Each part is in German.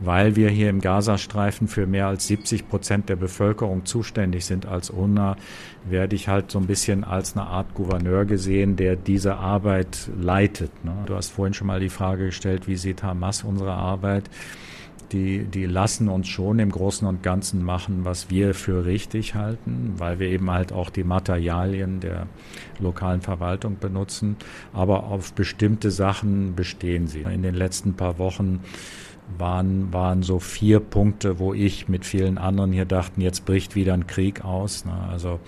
weil wir hier im Gazastreifen für mehr als 70 Prozent der Bevölkerung zuständig sind als UNRWA, werde ich halt so ein bisschen als eine Art Gouverneur gesehen, der diese Arbeit leitet. Ne? Du hast vorhin schon mal die Frage gestellt, wie sieht Hamas unsere Arbeit? die, die lassen uns schon im Großen und Ganzen machen, was wir für richtig halten, weil wir eben halt auch die Materialien der lokalen Verwaltung benutzen. Aber auf bestimmte Sachen bestehen sie. In den letzten paar Wochen waren, waren so vier Punkte, wo ich mit vielen anderen hier dachten, jetzt bricht wieder ein Krieg aus. Ne? Also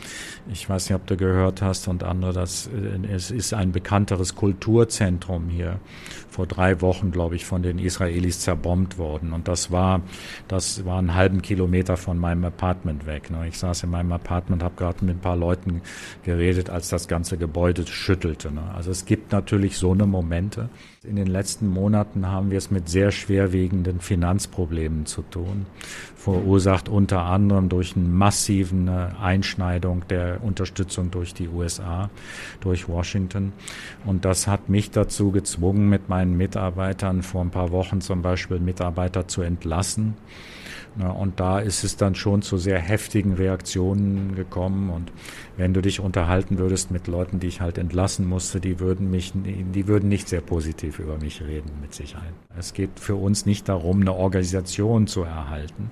ich weiß nicht, ob du gehört hast und andere, dass äh, es ist ein bekannteres Kulturzentrum hier vor drei Wochen, glaube ich, von den Israelis zerbombt worden. Und das war, das war einen halben Kilometer von meinem Apartment weg. Ne? Ich saß in meinem Apartment, habe gerade mit ein paar Leuten geredet, als das ganze Gebäude schüttelte. Ne? Also es gibt natürlich so eine Momente. In den letzten Monaten haben wir es mit sehr schwerwiegenden Finanzproblemen zu tun, verursacht unter anderem durch eine massiven Einschneidung der Unterstützung durch die USA, durch Washington. Und das hat mich dazu gezwungen, mit meinen Mitarbeitern vor ein paar Wochen zum Beispiel Mitarbeiter zu entlassen und da ist es dann schon zu sehr heftigen Reaktionen gekommen. Und wenn du dich unterhalten würdest mit Leuten, die ich halt entlassen musste, die würden mich, die würden nicht sehr positiv über mich reden, mit Sicherheit. Es geht für uns nicht darum, eine Organisation zu erhalten.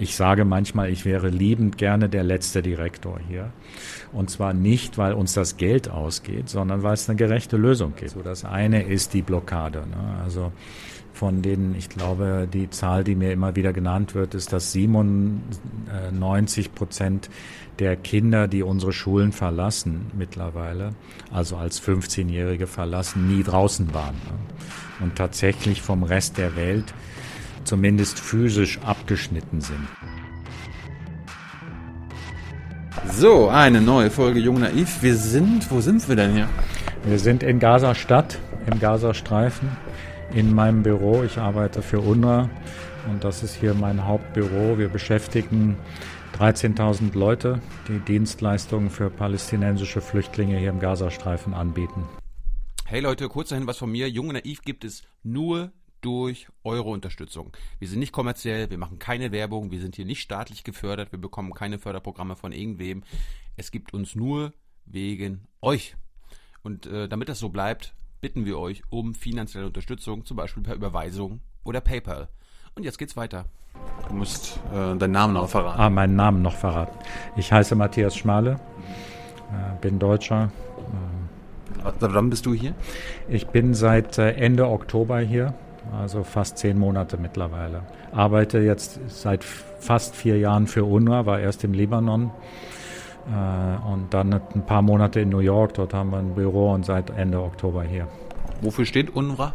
Ich sage manchmal, ich wäre liebend gerne der letzte Direktor hier. Und zwar nicht, weil uns das Geld ausgeht, sondern weil es eine gerechte Lösung gibt. So, das eine ist die Blockade. Ne? Also von denen, ich glaube, die Zahl, die mir immer wieder genannt wird, ist, dass 97 Prozent der Kinder, die unsere Schulen verlassen mittlerweile, also als 15-Jährige verlassen, nie draußen waren. Und tatsächlich vom Rest der Welt zumindest physisch abgeschnitten sind. So, eine neue Folge Jung Naiv. Wir sind, wo sind wir denn hier? Wir sind in Gaza Stadt, im Gazastreifen in meinem Büro. Ich arbeite für UNRWA und das ist hier mein Hauptbüro. Wir beschäftigen 13.000 Leute, die Dienstleistungen für palästinensische Flüchtlinge hier im Gazastreifen anbieten. Hey Leute, kurz dahin was von mir. Junge Naiv gibt es nur durch eure Unterstützung. Wir sind nicht kommerziell, wir machen keine Werbung, wir sind hier nicht staatlich gefördert, wir bekommen keine Förderprogramme von irgendwem. Es gibt uns nur wegen euch. Und äh, damit das so bleibt, bitten wir euch um finanzielle Unterstützung, zum Beispiel per Überweisung oder PayPal. Und jetzt geht's weiter. Du musst äh, deinen Namen noch verraten. Ah, meinen Namen noch verraten. Ich heiße Matthias Schmale, äh, bin Deutscher. Äh, wann bist du hier? Ich bin seit äh, Ende Oktober hier, also fast zehn Monate mittlerweile. Arbeite jetzt seit fast vier Jahren für UNRWA, war erst im Libanon äh, und dann ein paar Monate in New York. Dort haben wir ein Büro und seit Ende Oktober hier. Wofür steht UNRWA?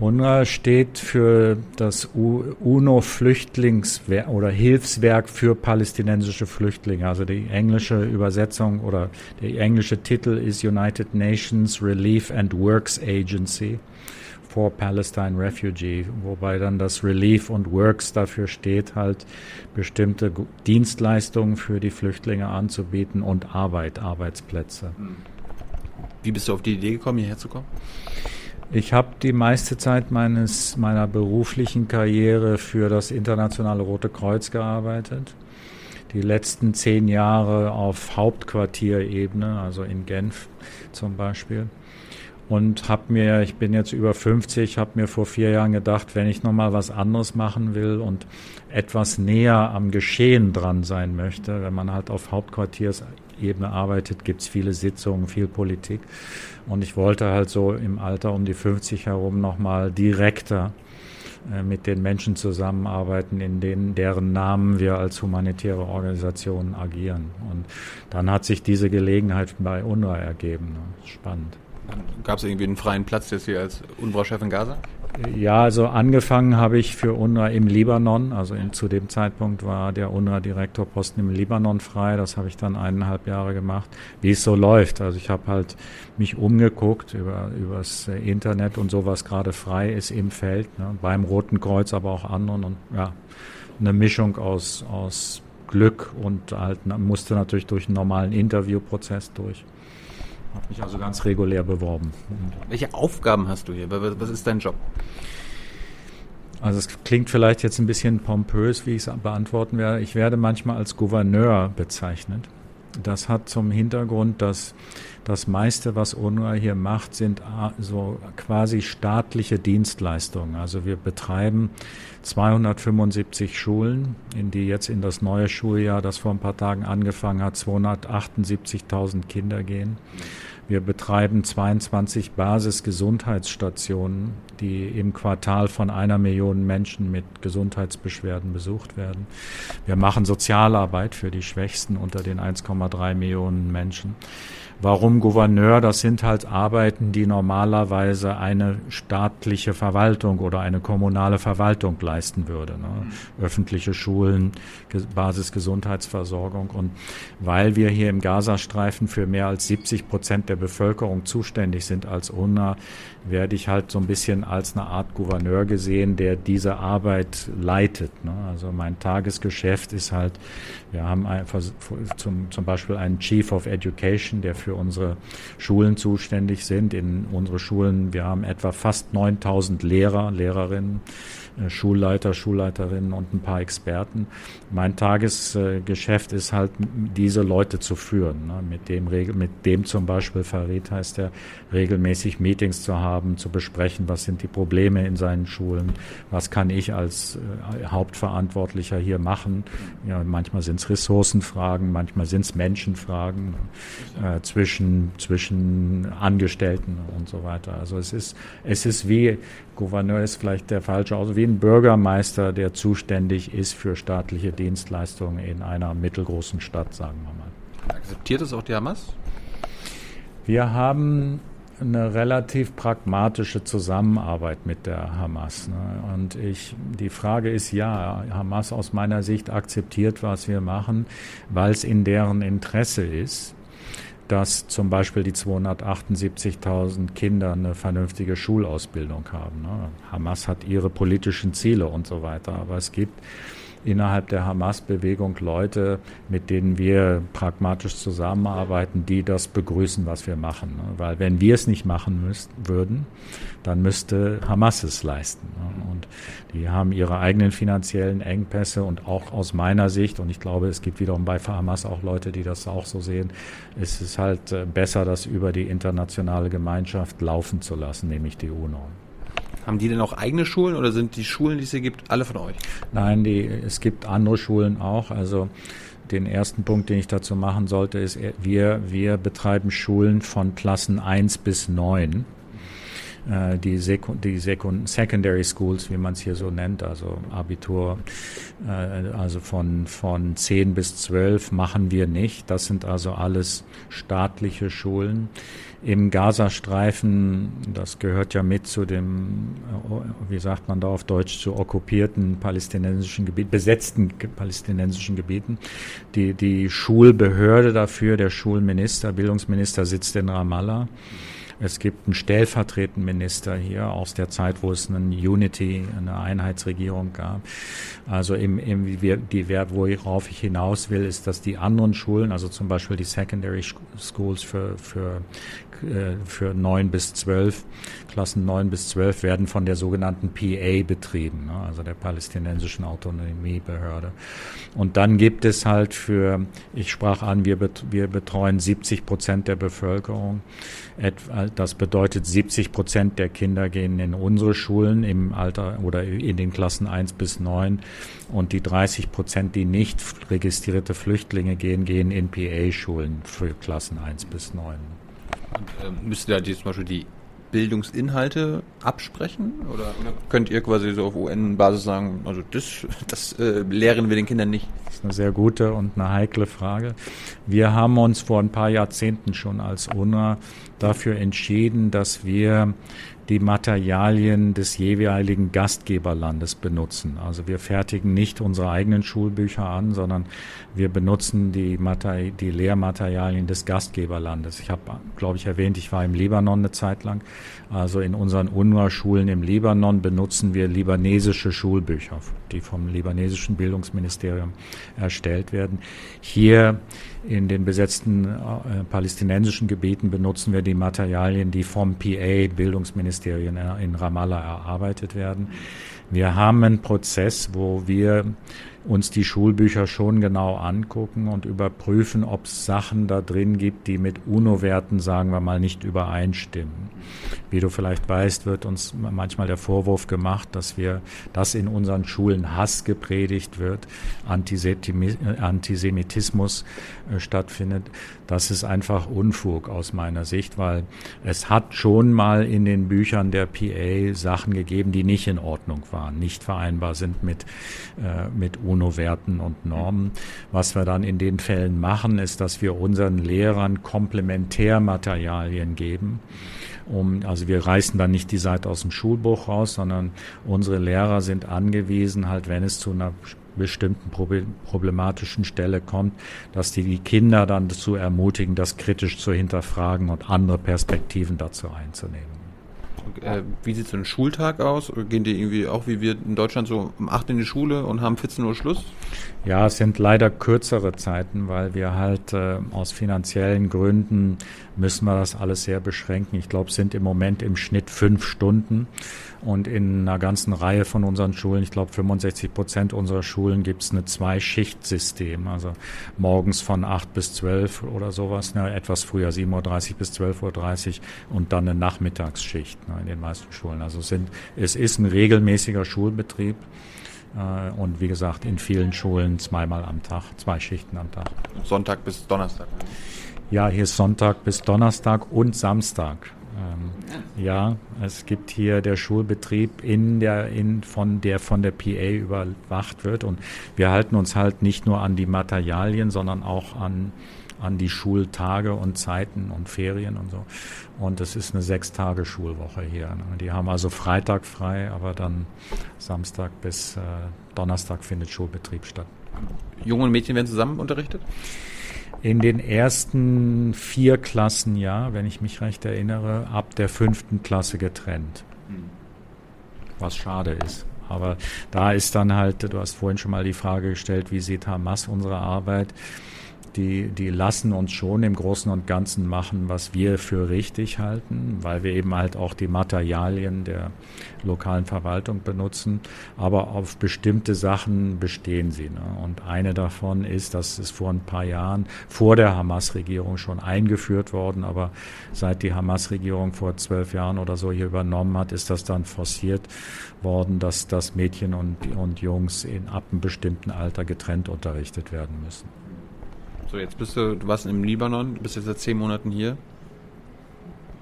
UNRWA steht für das UNO-Flüchtlingswerk oder Hilfswerk für palästinensische Flüchtlinge. Also die englische Übersetzung oder der englische Titel ist United Nations Relief and Works Agency for Palestine Refugee, wobei dann das Relief und Works dafür steht, halt bestimmte Dienstleistungen für die Flüchtlinge anzubieten und Arbeit, Arbeitsplätze. Wie bist du auf die Idee gekommen, hierher zu kommen? Ich habe die meiste Zeit meines, meiner beruflichen Karriere für das Internationale Rote Kreuz gearbeitet. Die letzten zehn Jahre auf Hauptquartierebene, also in Genf zum Beispiel und habe mir, ich bin jetzt über 50, habe mir vor vier Jahren gedacht, wenn ich nochmal was anderes machen will und etwas näher am Geschehen dran sein möchte, wenn man halt auf Hauptquartiersebene arbeitet, gibt's viele Sitzungen, viel Politik und ich wollte halt so im Alter um die 50 herum nochmal direkter äh, mit den Menschen zusammenarbeiten, in denen, deren Namen wir als humanitäre Organisation agieren. Und dann hat sich diese Gelegenheit bei UNRWA ergeben. Spannend. Gab es irgendwie einen freien Platz jetzt hier als UNRWA-Chef in Gaza? Ja, also angefangen habe ich für UNRWA im Libanon. Also in, zu dem Zeitpunkt war der UNRWA-Direktorposten im Libanon frei. Das habe ich dann eineinhalb Jahre gemacht. Wie es so läuft. Also ich habe halt mich umgeguckt über übers Internet und so, was gerade frei ist im Feld. Ne, beim Roten Kreuz, aber auch anderen. Und ja, eine Mischung aus, aus Glück und halt musste natürlich durch einen normalen Interviewprozess durch. Habe mich also ganz regulär beworben. Welche Aufgaben hast du hier? Was ist dein Job? Also es klingt vielleicht jetzt ein bisschen pompös, wie ich es beantworten werde. Ich werde manchmal als Gouverneur bezeichnet. Das hat zum Hintergrund, dass das meiste, was UNRWA hier macht, sind so quasi staatliche Dienstleistungen. Also wir betreiben 275 Schulen, in die jetzt in das neue Schuljahr, das vor ein paar Tagen angefangen hat, 278.000 Kinder gehen. Wir betreiben 22 Basisgesundheitsstationen, die im Quartal von einer Million Menschen mit Gesundheitsbeschwerden besucht werden. Wir machen Sozialarbeit für die Schwächsten unter den 1,3 Millionen Menschen. Warum Gouverneur? Das sind halt Arbeiten, die normalerweise eine staatliche Verwaltung oder eine kommunale Verwaltung leisten würde. Ne? Mhm. Öffentliche Schulen, Basisgesundheitsversorgung. Und weil wir hier im Gazastreifen für mehr als 70 Prozent der Bevölkerung zuständig sind als UNA, werde ich halt so ein bisschen als eine Art Gouverneur gesehen, der diese Arbeit leitet. Ne? Also mein Tagesgeschäft ist halt, wir haben ein, zum, zum Beispiel einen Chief of Education, der für unsere Schulen zuständig sind. In unsere Schulen, wir haben etwa fast 9000 Lehrer, Lehrerinnen Schulleiter, Schulleiterinnen und ein paar Experten. Mein Tagesgeschäft ist halt, diese Leute zu führen. Ne? Mit dem, mit dem zum Beispiel Farid heißt er, regelmäßig Meetings zu haben, zu besprechen, was sind die Probleme in seinen Schulen, was kann ich als äh, Hauptverantwortlicher hier machen. Ja, manchmal sind es Ressourcenfragen, manchmal sind es Menschenfragen äh, zwischen, zwischen Angestellten und so weiter. Also es ist, es ist wie Gouverneur ist vielleicht der falsche, also wie ein Bürgermeister, der zuständig ist für staatliche Dienstleistungen in einer mittelgroßen Stadt, sagen wir mal. Akzeptiert es auch die Hamas? Wir haben eine relativ pragmatische Zusammenarbeit mit der Hamas. Ne? Und ich, die Frage ist ja, Hamas aus meiner Sicht akzeptiert, was wir machen, weil es in deren Interesse ist dass zum Beispiel die 278.000 Kinder eine vernünftige Schulausbildung haben. Ne? Hamas hat ihre politischen Ziele und so weiter, aber es gibt innerhalb der Hamas-Bewegung Leute, mit denen wir pragmatisch zusammenarbeiten, die das begrüßen, was wir machen. Ne? Weil wenn wir es nicht machen müssten, würden, dann müsste Hamas es leisten. Ne? Und die haben ihre eigenen finanziellen Engpässe und auch aus meiner Sicht, und ich glaube, es gibt wiederum bei Hamas auch Leute, die das auch so sehen, ist es halt äh, besser, das über die internationale Gemeinschaft laufen zu lassen, nämlich die UNO. Haben die denn auch eigene Schulen oder sind die Schulen, die es hier gibt, alle von euch? Nein, die, es gibt andere Schulen auch. Also den ersten Punkt, den ich dazu machen sollte, ist, wir, wir betreiben Schulen von Klassen 1 bis 9 äh, die, Sekund die Sekund Secondary Schools, wie man es hier so nennt, also Abitur, äh, also von, von 10 bis 12 machen wir nicht. Das sind also alles staatliche Schulen im Gazastreifen, das gehört ja mit zu dem, wie sagt man da auf Deutsch, zu okkupierten palästinensischen Gebieten, besetzten palästinensischen Gebieten. Die, die Schulbehörde dafür, der Schulminister, Bildungsminister sitzt in Ramallah. Es gibt einen stellvertretenden Minister hier aus der Zeit, wo es einen Unity, eine Einheitsregierung gab. Also im, im, die, worauf ich hinaus will, ist, dass die anderen Schulen, also zum Beispiel die Secondary Schools für, für äh, für neun bis zwölf, Klassen neun bis zwölf werden von der sogenannten PA betrieben, ne, also der palästinensischen Autonomiebehörde. Und dann gibt es halt für, ich sprach an, wir, wir betreuen 70 Prozent der Bevölkerung. Das bedeutet 70 Prozent der Kinder gehen in unsere Schulen im Alter oder in den Klassen eins bis neun und die 30 Prozent, die nicht registrierte Flüchtlinge gehen, gehen in PA-Schulen für Klassen eins bis neun. Ähm, müsst ihr da die, zum Beispiel die Bildungsinhalte absprechen? Oder, oder könnt ihr quasi so auf UN-Basis sagen, also das, das äh, lehren wir den Kindern nicht? Das ist eine sehr gute und eine heikle Frage. Wir haben uns vor ein paar Jahrzehnten schon als UNRWA dafür entschieden, dass wir die Materialien des jeweiligen Gastgeberlandes benutzen. Also wir fertigen nicht unsere eigenen Schulbücher an, sondern wir benutzen die, Materi die Lehrmaterialien des Gastgeberlandes. Ich habe, glaube ich, erwähnt, ich war im Libanon eine Zeit lang. Also in unseren UNRWA-Schulen im Libanon benutzen wir libanesische Schulbücher, die vom libanesischen Bildungsministerium erstellt werden. Hier in den besetzten äh, palästinensischen Gebieten benutzen wir die Materialien, die vom PA, Bildungsministerien in Ramallah, erarbeitet werden. Wir haben einen Prozess, wo wir uns die Schulbücher schon genau angucken und überprüfen, ob es Sachen da drin gibt, die mit UNO-Werten, sagen wir mal, nicht übereinstimmen. Wie du vielleicht weißt, wird uns manchmal der Vorwurf gemacht, dass wir, dass in unseren Schulen Hass gepredigt wird, Antisemitismus stattfindet. Das ist einfach Unfug aus meiner Sicht, weil es hat schon mal in den Büchern der PA Sachen gegeben, die nicht in Ordnung waren, nicht vereinbar sind mit, äh, mit UNO-Werten und Normen. Was wir dann in den Fällen machen, ist, dass wir unseren Lehrern Komplementärmaterialien geben. Um, also wir reißen dann nicht die Seite aus dem Schulbuch raus, sondern unsere Lehrer sind angewiesen, halt, wenn es zu einer bestimmten problematischen Stelle kommt, dass die, die Kinder dann dazu ermutigen, das kritisch zu hinterfragen und andere Perspektiven dazu einzunehmen. Äh, wie sieht so ein Schultag aus? Gehen die irgendwie auch wie wir in Deutschland so um 8 in die Schule und haben 14 Uhr Schluss? Ja, es sind leider kürzere Zeiten, weil wir halt äh, aus finanziellen Gründen müssen wir das alles sehr beschränken. Ich glaube, es sind im Moment im Schnitt fünf Stunden. Und in einer ganzen Reihe von unseren Schulen, ich glaube 65 Prozent unserer Schulen, gibt es eine Zwei-Schicht-System. Also morgens von 8 bis 12 oder sowas, ne, etwas früher 7.30 Uhr bis 12.30 Uhr und dann eine Nachmittagsschicht ne, in den meisten Schulen. Also es, sind, es ist ein regelmäßiger Schulbetrieb. Äh, und wie gesagt, in vielen Schulen zweimal am Tag, zwei Schichten am Tag. Sonntag bis Donnerstag? Ja, hier ist Sonntag bis Donnerstag und Samstag. Ja, es gibt hier der Schulbetrieb in der, in, von der von der PA überwacht wird und wir halten uns halt nicht nur an die Materialien, sondern auch an an die Schultage und Zeiten und Ferien und so. Und es ist eine sechs Tage Schulwoche hier. Die haben also Freitag frei, aber dann Samstag bis äh, Donnerstag findet Schulbetrieb statt. Junge und Mädchen werden zusammen unterrichtet? In den ersten vier Klassen ja, wenn ich mich recht erinnere, ab der fünften Klasse getrennt. Was schade ist. Aber da ist dann halt, du hast vorhin schon mal die Frage gestellt, wie sieht Hamas unsere Arbeit? Die, die lassen uns schon im Großen und Ganzen machen, was wir für richtig halten, weil wir eben halt auch die Materialien der lokalen Verwaltung benutzen. Aber auf bestimmte Sachen bestehen sie. Ne? Und eine davon ist, das ist vor ein paar Jahren vor der Hamas-Regierung schon eingeführt worden, aber seit die Hamas-Regierung vor zwölf Jahren oder so hier übernommen hat, ist das dann forciert worden, dass, dass Mädchen und, und Jungs in ab einem bestimmten Alter getrennt unterrichtet werden müssen. So, jetzt bist du, du warst im Libanon, bist jetzt seit zehn Monaten hier.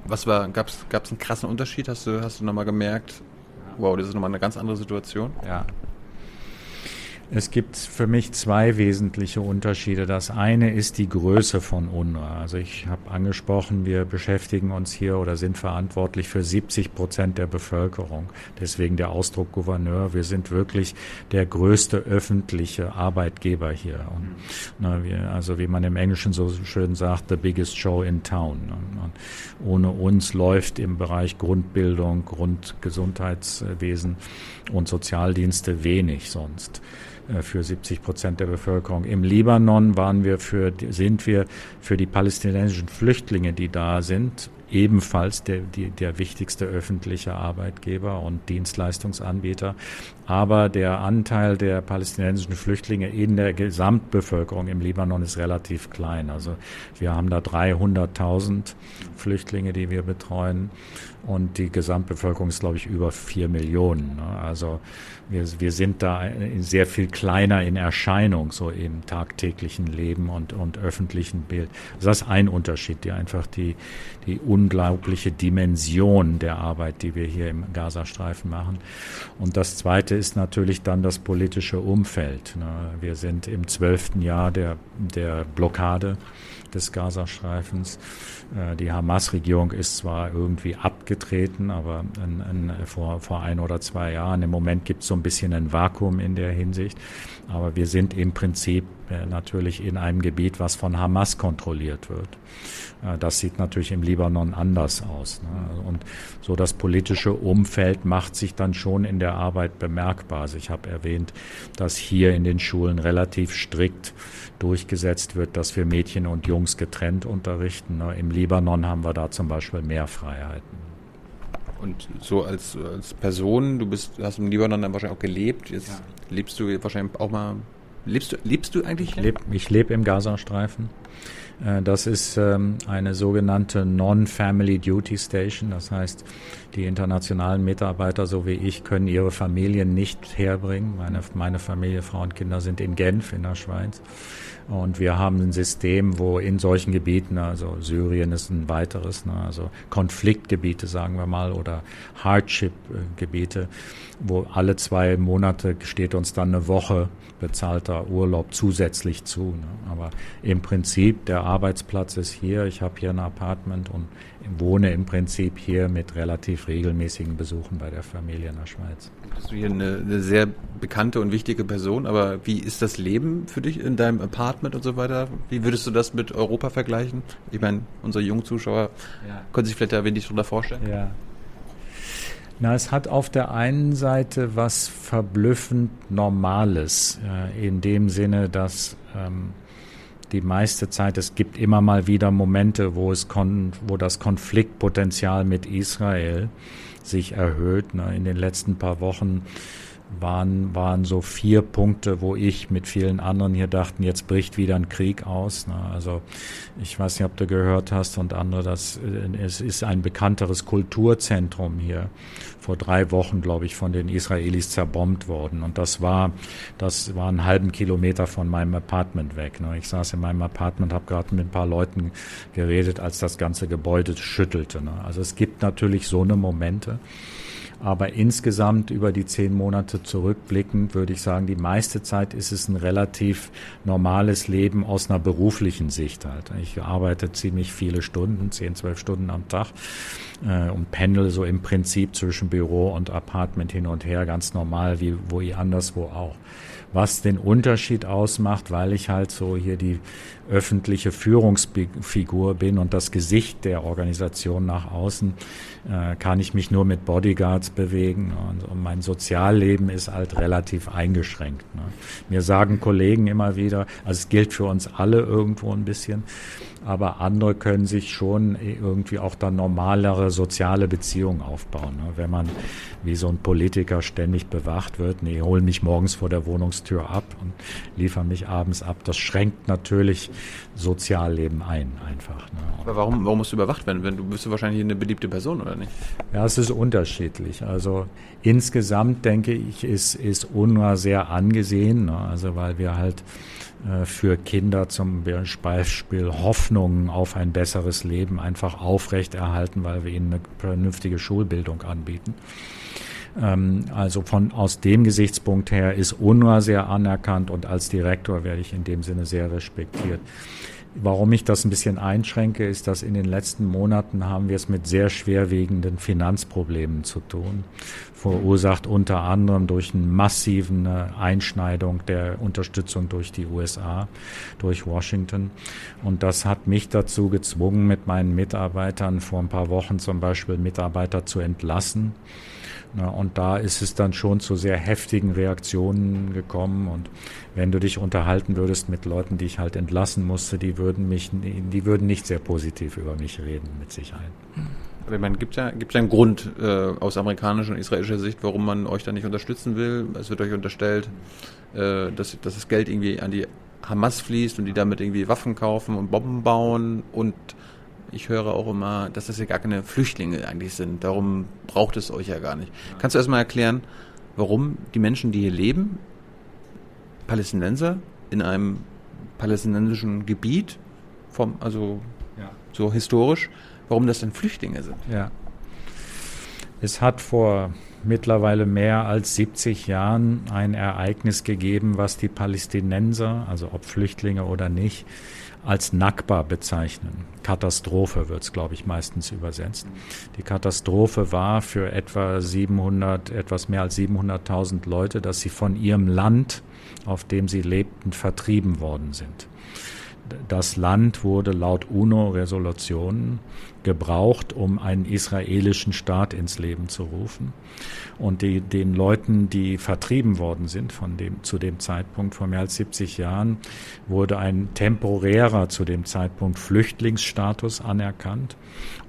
Was war, gab es einen krassen Unterschied? Hast du, hast du nochmal gemerkt, wow, das ist nochmal eine ganz andere Situation? Ja, es gibt für mich zwei wesentliche Unterschiede. Das eine ist die Größe von UNRWA. Also ich habe angesprochen, wir beschäftigen uns hier oder sind verantwortlich für 70 Prozent der Bevölkerung. Deswegen der Ausdruck Gouverneur. Wir sind wirklich der größte öffentliche Arbeitgeber hier. Und, na, wir, also wie man im Englischen so schön sagt, the biggest show in town. Und ohne uns läuft im Bereich Grundbildung, Grundgesundheitswesen und Sozialdienste wenig sonst. Äh, für 70 Prozent der Bevölkerung. Im Libanon waren wir für, sind wir für die palästinensischen Flüchtlinge, die da sind, ebenfalls der, die, der wichtigste öffentliche Arbeitgeber und Dienstleistungsanbieter. Aber der Anteil der palästinensischen Flüchtlinge in der Gesamtbevölkerung im Libanon ist relativ klein. Also wir haben da 300.000 Flüchtlinge, die wir betreuen. Und die Gesamtbevölkerung ist, glaube ich, über vier Millionen. Ne? Also wir, wir sind da sehr viel kleiner in Erscheinung, so im tagtäglichen Leben und, und öffentlichen Bild. Also das ist ein Unterschied, die einfach die, die unglaubliche Dimension der Arbeit, die wir hier im Gazastreifen machen. Und das Zweite ist natürlich dann das politische Umfeld. Ne? Wir sind im zwölften Jahr der, der Blockade des Gazastreifens. Äh, die Hamas-Regierung ist zwar irgendwie abgetreten, aber in, in, vor, vor ein oder zwei Jahren. Im Moment gibt es so ein bisschen ein Vakuum in der Hinsicht. Aber wir sind im Prinzip äh, natürlich in einem Gebiet, was von Hamas kontrolliert wird. Äh, das sieht natürlich im Libanon anders aus. Ne? Und so das politische Umfeld macht sich dann schon in der Arbeit bemerkbar. Also ich habe erwähnt, dass hier in den Schulen relativ strikt durchgesetzt wird, dass wir Mädchen und Jungs getrennt unterrichten. Ne? Im Libanon haben wir da zum Beispiel mehr Freiheiten. Und so als, als Person, du bist, hast im Libanon dann wahrscheinlich auch gelebt. Jetzt ja. Lebst du wahrscheinlich auch mal. Lebst du, lebst du eigentlich? Ich lebe leb im Gazastreifen. Äh, das ist ähm, eine sogenannte Non-Family Duty Station. Das heißt, die internationalen Mitarbeiter, so wie ich, können ihre Familien nicht herbringen. Meine, meine Familie, Frau und Kinder sind in Genf in der Schweiz. Und wir haben ein System, wo in solchen Gebieten, also Syrien ist ein weiteres, ne, also Konfliktgebiete, sagen wir mal, oder Hardship-Gebiete, wo alle zwei Monate steht uns dann eine Woche bezahlter Urlaub zusätzlich zu. Ne. Aber im Prinzip, der Arbeitsplatz ist hier, ich habe hier ein Apartment und wohne im Prinzip hier mit relativ regelmäßigen Besuchen bei der Familie in der Schweiz. Bist du hier eine, eine, sehr bekannte und wichtige Person, aber wie ist das Leben für dich in deinem Apartment und so weiter? Wie würdest du das mit Europa vergleichen? Ich meine, unsere jungen Zuschauer ja. können sich vielleicht da wenig darunter vorstellen. Ja. Na, es hat auf der einen Seite was verblüffend Normales, äh, in dem Sinne, dass ähm, die meiste Zeit, es gibt immer mal wieder Momente, wo es kon wo das Konfliktpotenzial mit Israel sich erhöht. Ne? In den letzten paar Wochen waren, waren so vier Punkte, wo ich mit vielen anderen hier dachten, jetzt bricht wieder ein Krieg aus. Ne? Also ich weiß nicht, ob du gehört hast und andere, dass äh, es ist ein bekannteres Kulturzentrum hier vor drei Wochen, glaube ich, von den Israelis zerbombt worden. Und das war, das war einen halben Kilometer von meinem Apartment weg. Ne? Ich saß in meinem Apartment, habe gerade mit ein paar Leuten geredet, als das ganze Gebäude schüttelte. Ne? Also es gibt natürlich so eine Momente. Aber insgesamt über die zehn Monate zurückblickend würde ich sagen, die meiste Zeit ist es ein relativ normales Leben aus einer beruflichen Sicht halt. Ich arbeite ziemlich viele Stunden, zehn, zwölf Stunden am Tag äh, und pendel so im Prinzip zwischen Büro und Apartment hin und her, ganz normal, wie wo ihr anderswo auch was den Unterschied ausmacht, weil ich halt so hier die öffentliche Führungsfigur bin und das Gesicht der Organisation nach außen, äh, kann ich mich nur mit Bodyguards bewegen und, mein Sozialleben ist halt relativ eingeschränkt. Ne. Mir sagen Kollegen immer wieder, also es gilt für uns alle irgendwo ein bisschen, aber andere können sich schon irgendwie auch dann normalere soziale Beziehungen aufbauen. Ne? Wenn man wie so ein Politiker ständig bewacht wird, nee, hol mich morgens vor der Wohnungstür ab und liefer mich abends ab, das schränkt natürlich Sozialleben ein einfach. Ne? Aber warum, warum musst du überwacht werden? Wenn du bist du wahrscheinlich eine beliebte Person oder nicht? Ja, es ist unterschiedlich. Also insgesamt denke ich, ist, ist UNRWA sehr angesehen, ne? also weil wir halt äh, für Kinder zum Beispiel Hoffnungen auf ein besseres Leben einfach aufrechterhalten, weil wir ihnen eine vernünftige Schulbildung anbieten. Ähm, also von aus dem Gesichtspunkt her ist UNRWA sehr anerkannt und als Direktor werde ich in dem Sinne sehr respektiert. Warum ich das ein bisschen einschränke, ist, dass in den letzten Monaten haben wir es mit sehr schwerwiegenden Finanzproblemen zu tun. Verursacht unter anderem durch eine massiven Einschneidung der Unterstützung durch die USA, durch Washington. Und das hat mich dazu gezwungen, mit meinen Mitarbeitern vor ein paar Wochen zum Beispiel Mitarbeiter zu entlassen und da ist es dann schon zu sehr heftigen Reaktionen gekommen. Und wenn du dich unterhalten würdest mit Leuten, die ich halt entlassen musste, die würden mich, die würden nicht sehr positiv über mich reden, mit Sicherheit. Aber ich meine, gibt ja, gibt ja einen Grund äh, aus amerikanischer und israelischer Sicht, warum man euch da nicht unterstützen will. Es wird euch unterstellt, äh, dass, dass das Geld irgendwie an die Hamas fließt und die damit irgendwie Waffen kaufen und Bomben bauen und ich höre auch immer, dass das ja gar keine Flüchtlinge eigentlich sind. Darum braucht es euch ja gar nicht. Kannst du erstmal erklären, warum die Menschen, die hier leben, Palästinenser in einem palästinensischen Gebiet, vom, also ja. so historisch, warum das denn Flüchtlinge sind? Ja. Es hat vor mittlerweile mehr als 70 Jahren ein Ereignis gegeben, was die Palästinenser, also ob Flüchtlinge oder nicht, als Nakba bezeichnen. Katastrophe wird es, glaube ich, meistens übersetzt. Die Katastrophe war für etwa 700, etwas mehr als 700.000 Leute, dass sie von ihrem Land, auf dem sie lebten, vertrieben worden sind. Das Land wurde laut UNO-Resolutionen gebraucht, um einen israelischen Staat ins Leben zu rufen. Und die, den Leuten, die vertrieben worden sind von dem, zu dem Zeitpunkt vor mehr als 70 Jahren, wurde ein temporärer zu dem Zeitpunkt Flüchtlingsstatus anerkannt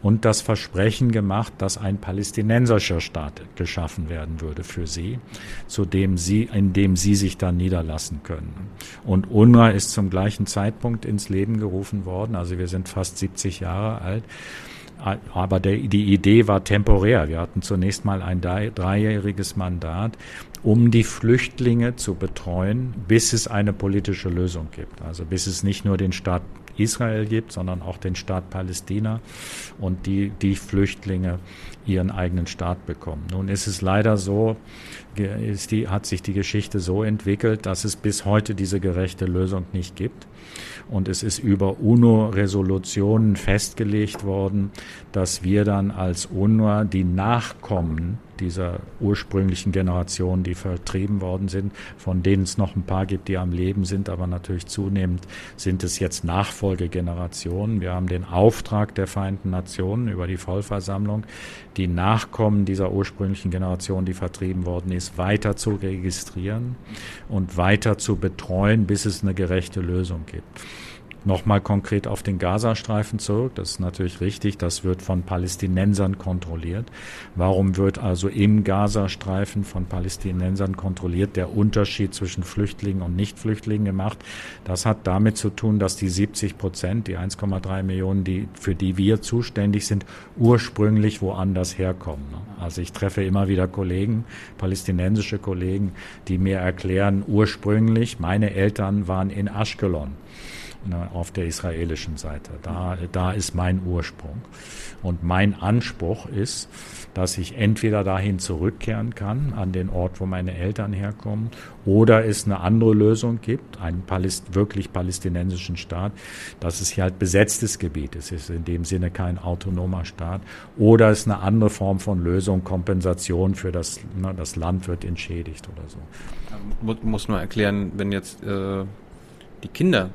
und das Versprechen gemacht, dass ein palästinensischer Staat geschaffen werden würde für sie, zu dem sie, in dem sie sich dann niederlassen können. Und UNRWA ist zum gleichen Zeitpunkt ins Leben gerufen worden. Also wir sind fast 70 Jahre alt. Aber der, die Idee war temporär. Wir hatten zunächst mal ein dreijähriges Mandat, um die Flüchtlinge zu betreuen, bis es eine politische Lösung gibt. Also bis es nicht nur den Staat Israel gibt, sondern auch den Staat Palästina und die, die Flüchtlinge ihren eigenen Staat bekommen. Nun ist es leider so, ist die, hat sich die Geschichte so entwickelt, dass es bis heute diese gerechte Lösung nicht gibt. Und es ist über UNO-Resolutionen festgelegt worden, dass wir dann als UNO die Nachkommen dieser ursprünglichen Generation, die vertrieben worden sind, von denen es noch ein paar gibt, die am Leben sind, aber natürlich zunehmend sind es jetzt Nachfolgegenerationen. Wir haben den Auftrag der Vereinten Nationen über die Vollversammlung, die Nachkommen dieser ursprünglichen Generation, die vertrieben worden ist, weiter zu registrieren und weiter zu betreuen, bis es eine gerechte Lösung gibt. Nochmal konkret auf den Gazastreifen zurück. Das ist natürlich richtig. Das wird von Palästinensern kontrolliert. Warum wird also im Gazastreifen von Palästinensern kontrolliert der Unterschied zwischen Flüchtlingen und Nichtflüchtlingen gemacht? Das hat damit zu tun, dass die 70 Prozent, die 1,3 Millionen, die, für die wir zuständig sind, ursprünglich woanders herkommen. Also ich treffe immer wieder Kollegen, palästinensische Kollegen, die mir erklären, ursprünglich, meine Eltern waren in Ashkelon ne, auf der israelischen Seite. Da, da ist mein Ursprung. Und mein Anspruch ist, dass ich entweder dahin zurückkehren kann, an den Ort, wo meine Eltern herkommen, oder es eine andere Lösung gibt, einen Paläst wirklich palästinensischen Staat, dass es hier halt besetztes Gebiet ist, ist in dem Sinne kein autonomer Staat, oder es eine andere Form von Lösung, Kompensation für das, ne, das Land wird entschädigt oder so. Muss, muss nur erklären, wenn jetzt äh, die Kinder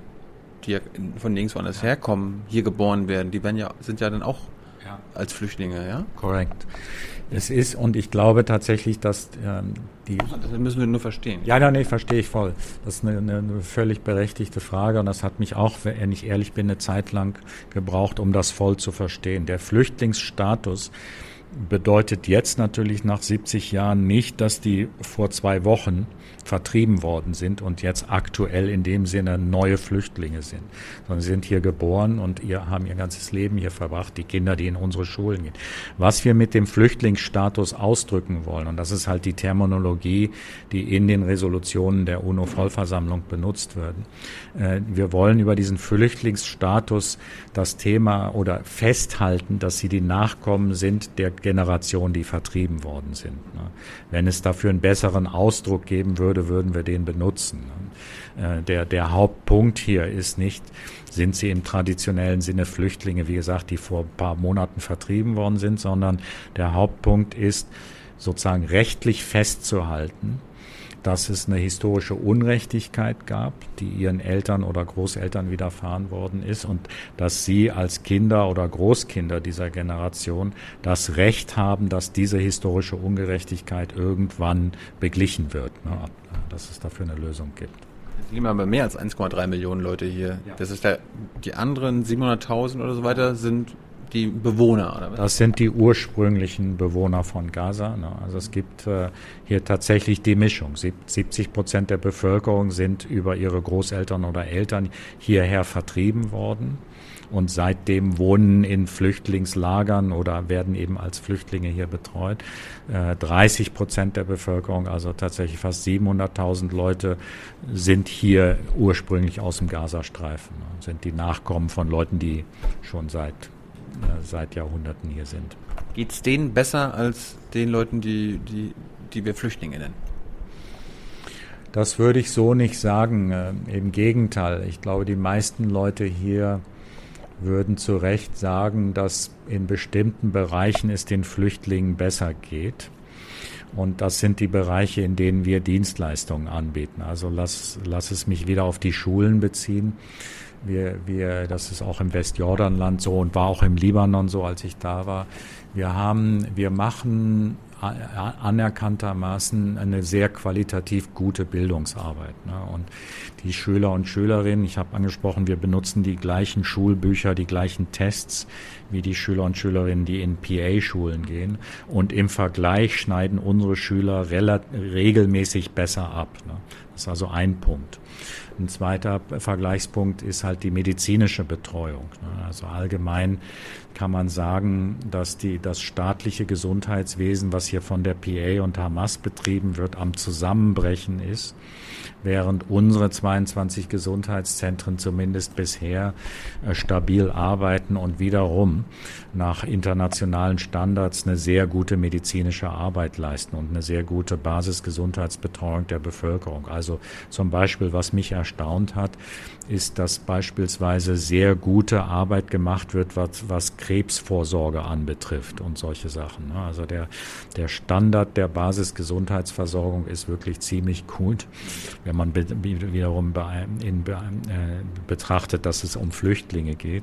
die ja von nirgendwo anders ja. herkommen, hier geboren werden, die werden ja, sind ja dann auch ja. als Flüchtlinge, ja? Korrekt. Es ist, und ich glaube tatsächlich, dass ähm, die. Ach, das müssen wir nur verstehen. Ja, ja, nee, verstehe ich voll. Das ist eine, eine, völlig berechtigte Frage und das hat mich auch, wenn ich ehrlich bin, eine Zeit lang gebraucht, um das voll zu verstehen. Der Flüchtlingsstatus bedeutet jetzt natürlich nach 70 Jahren nicht, dass die vor zwei Wochen vertrieben worden sind und jetzt aktuell in dem Sinne neue Flüchtlinge sind, sondern sie sind hier geboren und ihr haben ihr ganzes Leben hier verbracht, die Kinder, die in unsere Schulen gehen. Was wir mit dem Flüchtlingsstatus ausdrücken wollen, und das ist halt die Terminologie, die in den Resolutionen der UNO-Vollversammlung benutzt wird. Äh, wir wollen über diesen Flüchtlingsstatus das Thema oder festhalten, dass sie die Nachkommen sind der Generation, die vertrieben worden sind. Ne? Wenn es dafür einen besseren Ausdruck geben würde, würden wir den benutzen. Äh, der, der Hauptpunkt hier ist nicht, sind sie im traditionellen Sinne Flüchtlinge, wie gesagt, die vor ein paar Monaten vertrieben worden sind, sondern der Hauptpunkt ist, sozusagen rechtlich festzuhalten, dass es eine historische Unrechtigkeit gab, die ihren Eltern oder Großeltern widerfahren worden ist und dass sie als Kinder oder Großkinder dieser Generation das Recht haben, dass diese historische Ungerechtigkeit irgendwann beglichen wird, ne? Dass es dafür eine Lösung gibt. Es leben aber mehr als 1,3 Millionen Leute hier. Ja. Das ist der, die anderen 700.000 oder so weiter sind die Bewohner, oder was? Das sind die ursprünglichen Bewohner von Gaza. Ne? Also es gibt äh, hier tatsächlich die Mischung. 70 Prozent der Bevölkerung sind über ihre Großeltern oder Eltern hierher vertrieben worden und seitdem wohnen in Flüchtlingslagern oder werden eben als Flüchtlinge hier betreut. 30 äh, Prozent der Bevölkerung, also tatsächlich fast 700.000 Leute, sind hier ursprünglich aus dem Gazastreifen, ne? sind die Nachkommen von Leuten, die schon seit äh, seit Jahrhunderten hier sind. Geht es denen besser als den Leuten, die, die, die wir Flüchtlinge nennen? Das würde ich so nicht sagen. Äh, Im Gegenteil, ich glaube, die meisten Leute hier würden zu Recht sagen, dass in bestimmten Bereichen es den Flüchtlingen besser geht. Und das sind die Bereiche, in denen wir Dienstleistungen anbieten. Also lass, lass es mich wieder auf die Schulen beziehen. Wir, wir, das ist auch im Westjordanland so und war auch im Libanon so, als ich da war. Wir haben, wir machen anerkanntermaßen eine sehr qualitativ gute Bildungsarbeit. Ne? Und die Schüler und Schülerinnen, ich habe angesprochen, wir benutzen die gleichen Schulbücher, die gleichen Tests wie die Schüler und Schülerinnen, die in PA-Schulen gehen. Und im Vergleich schneiden unsere Schüler regelmäßig besser ab. Ne? Das ist also ein Punkt. Ein zweiter Vergleichspunkt ist halt die medizinische Betreuung. Ne? Also allgemein kann man sagen, dass die, das staatliche Gesundheitswesen, was hier von der PA und Hamas betrieben wird, am Zusammenbrechen ist während unsere 22 Gesundheitszentren zumindest bisher äh, stabil arbeiten und wiederum nach internationalen Standards eine sehr gute medizinische Arbeit leisten und eine sehr gute Basisgesundheitsbetreuung der Bevölkerung. Also zum Beispiel, was mich erstaunt hat, ist, dass beispielsweise sehr gute Arbeit gemacht wird, was, was Krebsvorsorge anbetrifft und solche Sachen. Ne? Also der, der Standard der Basisgesundheitsversorgung ist wirklich ziemlich gut. Wenn man wiederum in, äh, betrachtet, dass es um Flüchtlinge geht.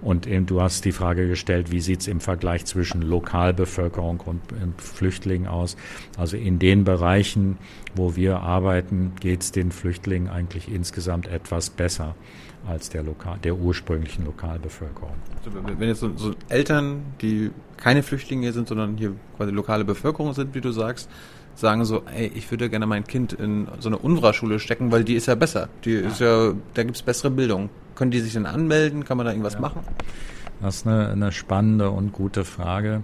Und eben, du hast die Frage gestellt, wie sieht es im Vergleich zwischen Lokalbevölkerung und Flüchtlingen aus? Also in den Bereichen, wo wir arbeiten, geht es den Flüchtlingen eigentlich insgesamt etwas besser als der, Lokal, der ursprünglichen Lokalbevölkerung. Also wenn jetzt so, so, Eltern, die keine Flüchtlinge sind, sondern hier quasi lokale Bevölkerung sind, wie du sagst, sagen so, ey, ich würde gerne mein Kind in so eine UNRWA-Schule stecken, weil die ist ja besser. Die ja. ist ja, da gibt es bessere Bildung. Können die sich denn anmelden? Kann man da irgendwas ja. machen? Das ist eine, eine spannende und gute Frage.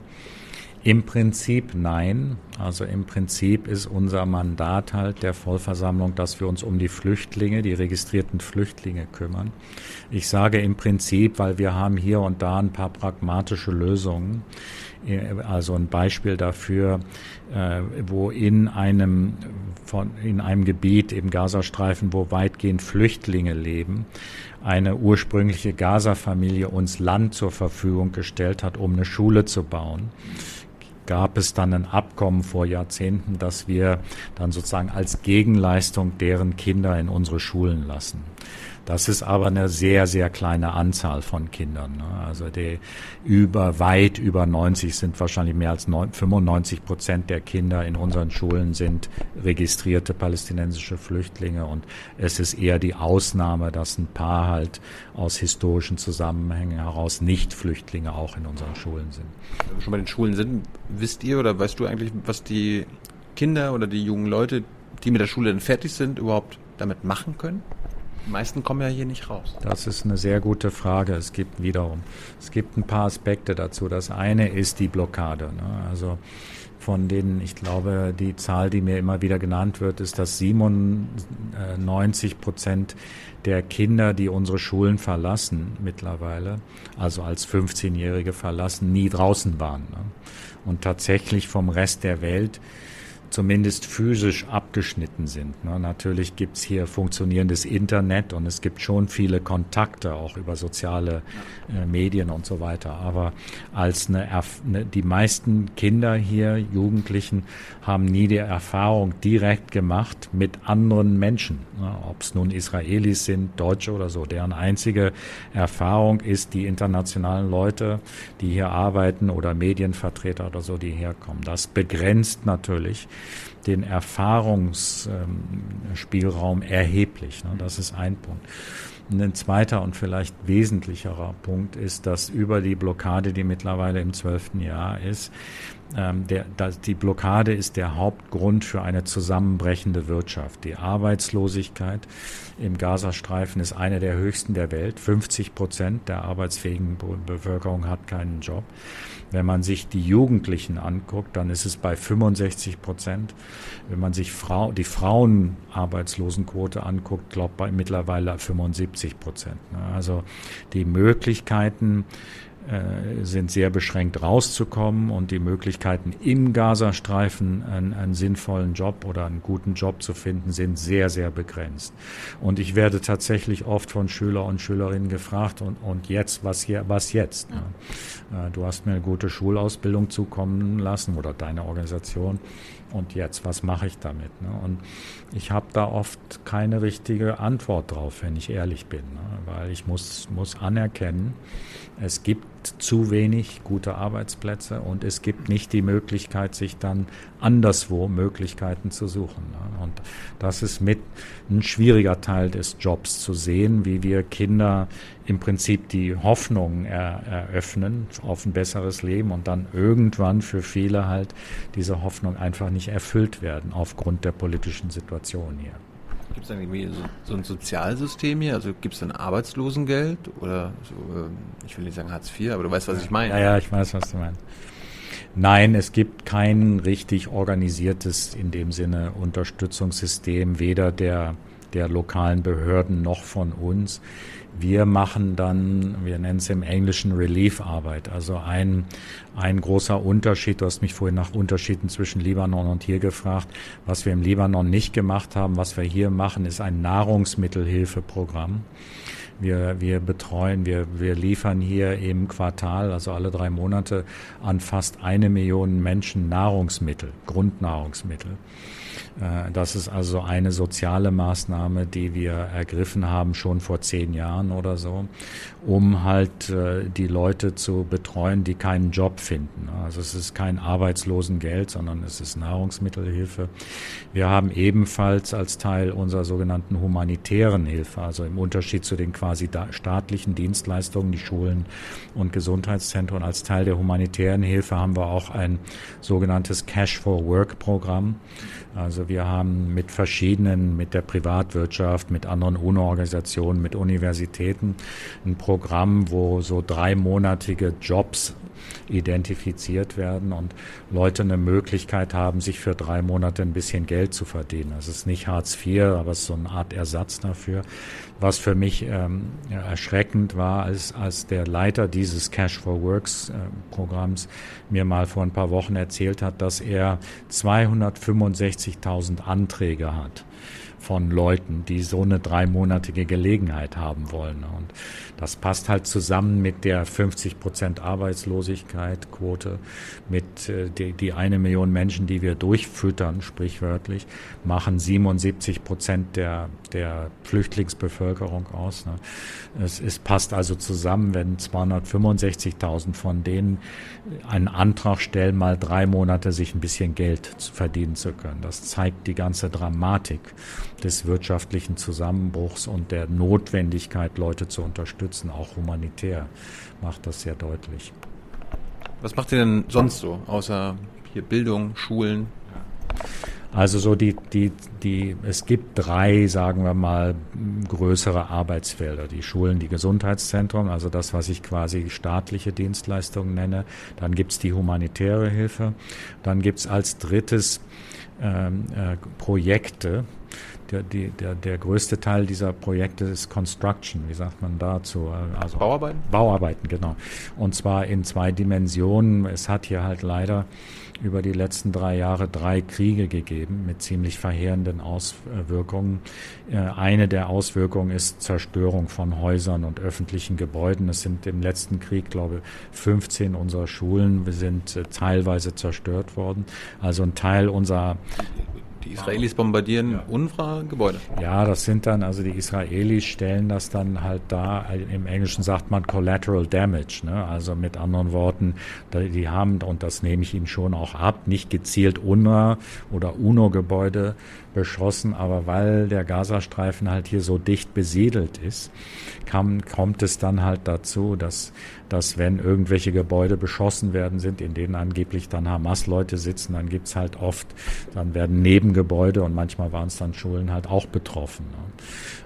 Im Prinzip nein. Also im Prinzip ist unser Mandat halt der Vollversammlung, dass wir uns um die Flüchtlinge, die registrierten Flüchtlinge kümmern. Ich sage im Prinzip, weil wir haben hier und da ein paar pragmatische Lösungen. Also ein Beispiel dafür, äh, wo in einem, von, in einem Gebiet im Gazastreifen, wo weitgehend Flüchtlinge leben, eine ursprüngliche Gaza-Familie uns Land zur Verfügung gestellt hat, um eine Schule zu bauen gab es dann ein Abkommen vor Jahrzehnten, dass wir dann sozusagen als Gegenleistung deren Kinder in unsere Schulen lassen. Das ist aber eine sehr, sehr kleine Anzahl von Kindern. Ne? Also die über, weit über 90 sind wahrscheinlich mehr als 95 Prozent der Kinder in unseren Schulen sind registrierte palästinensische Flüchtlinge und es ist eher die Ausnahme, dass ein paar halt aus historischen Zusammenhängen heraus nicht Flüchtlinge auch in unseren Schulen sind. Wenn wir schon bei den Schulen sind, wisst ihr oder weißt du eigentlich, was die Kinder oder die jungen Leute, die mit der Schule dann fertig sind, überhaupt damit machen können? Die meisten kommen ja hier nicht raus. Das ist eine sehr gute Frage. Es gibt wiederum, es gibt ein paar Aspekte dazu. Das eine ist die Blockade. Ne? Also von denen, ich glaube, die Zahl, die mir immer wieder genannt wird, ist, dass 97 Prozent der Kinder, die unsere Schulen verlassen mittlerweile, also als 15-Jährige verlassen, nie draußen waren. Ne? Und tatsächlich vom Rest der Welt zumindest physisch abgeschnitten sind. Ne? Natürlich gibt's hier funktionierendes Internet und es gibt schon viele Kontakte auch über soziale äh, Medien und so weiter. Aber als eine, eine, die meisten Kinder hier, Jugendlichen, haben nie die Erfahrung direkt gemacht mit anderen Menschen, ne? ob es nun Israelis sind, Deutsche oder so. Deren einzige Erfahrung ist die internationalen Leute, die hier arbeiten oder Medienvertreter oder so, die herkommen. Das begrenzt natürlich den Erfahrungsspielraum erheblich. Ne? Das ist ein Punkt. Und ein zweiter und vielleicht wesentlicherer Punkt ist, dass über die Blockade, die mittlerweile im zwölften Jahr ist, ähm, der, das, die Blockade ist der Hauptgrund für eine zusammenbrechende Wirtschaft. Die Arbeitslosigkeit im Gazastreifen ist eine der höchsten der Welt. 50 Prozent der arbeitsfähigen Bevölkerung hat keinen Job. Wenn man sich die Jugendlichen anguckt, dann ist es bei 65 Prozent. Wenn man sich Frau, die Frauenarbeitslosenquote anguckt, glaubt bei mittlerweile 75 Prozent. Also die Möglichkeiten, sind sehr beschränkt rauszukommen und die Möglichkeiten im Gazastreifen einen, einen, sinnvollen Job oder einen guten Job zu finden sind sehr, sehr begrenzt. Und ich werde tatsächlich oft von Schüler und Schülerinnen gefragt und, und jetzt, was hier, was jetzt? Ja. Äh, du hast mir eine gute Schulausbildung zukommen lassen oder deine Organisation und jetzt, was mache ich damit? Ne? Und ich habe da oft keine richtige Antwort drauf, wenn ich ehrlich bin, ne? weil ich muss, muss anerkennen, es gibt zu wenig gute Arbeitsplätze und es gibt nicht die Möglichkeit, sich dann anderswo Möglichkeiten zu suchen. Ne? Und das ist mit ein schwieriger Teil des Jobs zu sehen, wie wir Kinder im Prinzip die Hoffnung er, eröffnen auf ein besseres Leben und dann irgendwann für viele halt diese Hoffnung einfach nicht erfüllt werden aufgrund der politischen Situation hier. Gibt es dann irgendwie so, so, ein Sozialsystem hier? Also gibt es dann Arbeitslosengeld oder so, ähm, ich will nicht sagen Hartz IV, aber du weißt, was ich meine. Ja, ja, ich weiß, was du meinst. Nein, es gibt kein richtig organisiertes in dem Sinne Unterstützungssystem, weder der, der lokalen Behörden noch von uns. Wir machen dann, wir nennen es im Englischen Relief-Arbeit. Also ein, ein großer Unterschied, du hast mich vorhin nach Unterschieden zwischen Libanon und hier gefragt. Was wir im Libanon nicht gemacht haben, was wir hier machen, ist ein Nahrungsmittelhilfeprogramm. Wir, wir betreuen, wir, wir liefern hier im Quartal, also alle drei Monate, an fast eine Million Menschen Nahrungsmittel, Grundnahrungsmittel. Äh, das ist also eine soziale Maßnahme, die wir ergriffen haben, schon vor zehn Jahren oder so, um halt äh, die Leute zu betreuen, die keinen Job finden. Also es ist kein Arbeitslosengeld, sondern es ist Nahrungsmittelhilfe. Wir haben ebenfalls als Teil unserer sogenannten humanitären Hilfe, also im Unterschied zu den quasi staatlichen Dienstleistungen, die Schulen und Gesundheitszentren, als Teil der humanitären Hilfe haben wir auch ein sogenanntes Cash for Work Programm. Also wir haben mit verschiedenen, mit der Privatwirtschaft, mit anderen UNO-Organisationen, mit Universitäten ein Programm, wo so dreimonatige Jobs identifiziert werden und Leute eine Möglichkeit haben, sich für drei Monate ein bisschen Geld zu verdienen. Das ist nicht Hartz IV, aber es ist so eine Art Ersatz dafür. Was für mich ähm, erschreckend war, als, als der Leiter dieses Cash for Works äh, Programms mir mal vor ein paar Wochen erzählt hat, dass er 265.000 Anträge hat von Leuten, die so eine dreimonatige Gelegenheit haben wollen. Und das passt halt zusammen mit der 50 Prozent Arbeitslosigkeit Quote, mit äh, die, die eine Million Menschen, die wir durchfüttern, sprichwörtlich, machen 77 Prozent der, der Flüchtlingsbevölkerung aus. Ne? Es, es passt also zusammen, wenn 265.000 von denen einen Antrag stellen, mal drei Monate sich ein bisschen Geld verdienen zu können. Das zeigt die ganze Dramatik des wirtschaftlichen Zusammenbruchs und der Notwendigkeit, Leute zu unterstützen, auch humanitär, macht das sehr deutlich. Was macht ihr denn sonst so, außer hier Bildung, Schulen? Also so die, die, die, es gibt drei, sagen wir mal, größere Arbeitsfelder. Die Schulen, die Gesundheitszentren, also das, was ich quasi staatliche Dienstleistungen nenne. Dann gibt's die humanitäre Hilfe. Dann gibt's als drittes ähm, äh, Projekte, der, die, der, der größte Teil dieser Projekte ist Construction, wie sagt man dazu? Also Bauarbeiten? Bauarbeiten, genau. Und zwar in zwei Dimensionen. Es hat hier halt leider über die letzten drei Jahre drei Kriege gegeben mit ziemlich verheerenden Auswirkungen. Äh, eine der Auswirkungen ist Zerstörung von Häusern und öffentlichen Gebäuden. Es sind im letzten Krieg, glaube ich, 15 unserer Schulen sind äh, teilweise zerstört worden. Also ein Teil unserer die Israelis bombardieren ja. UNRWA-Gebäude. Ja, das sind dann, also die Israelis stellen das dann halt da, im Englischen sagt man Collateral Damage, ne? also mit anderen Worten, die haben, und das nehme ich ihnen schon auch ab, nicht gezielt UNRWA oder UNO-Gebäude beschossen, aber weil der Gazastreifen halt hier so dicht besiedelt ist, kam, kommt es dann halt dazu, dass, dass wenn irgendwelche Gebäude beschossen werden sind, in denen angeblich dann Hamas-Leute sitzen, dann gibt's halt oft, dann werden Nebengebäude und manchmal waren es dann Schulen halt auch betroffen.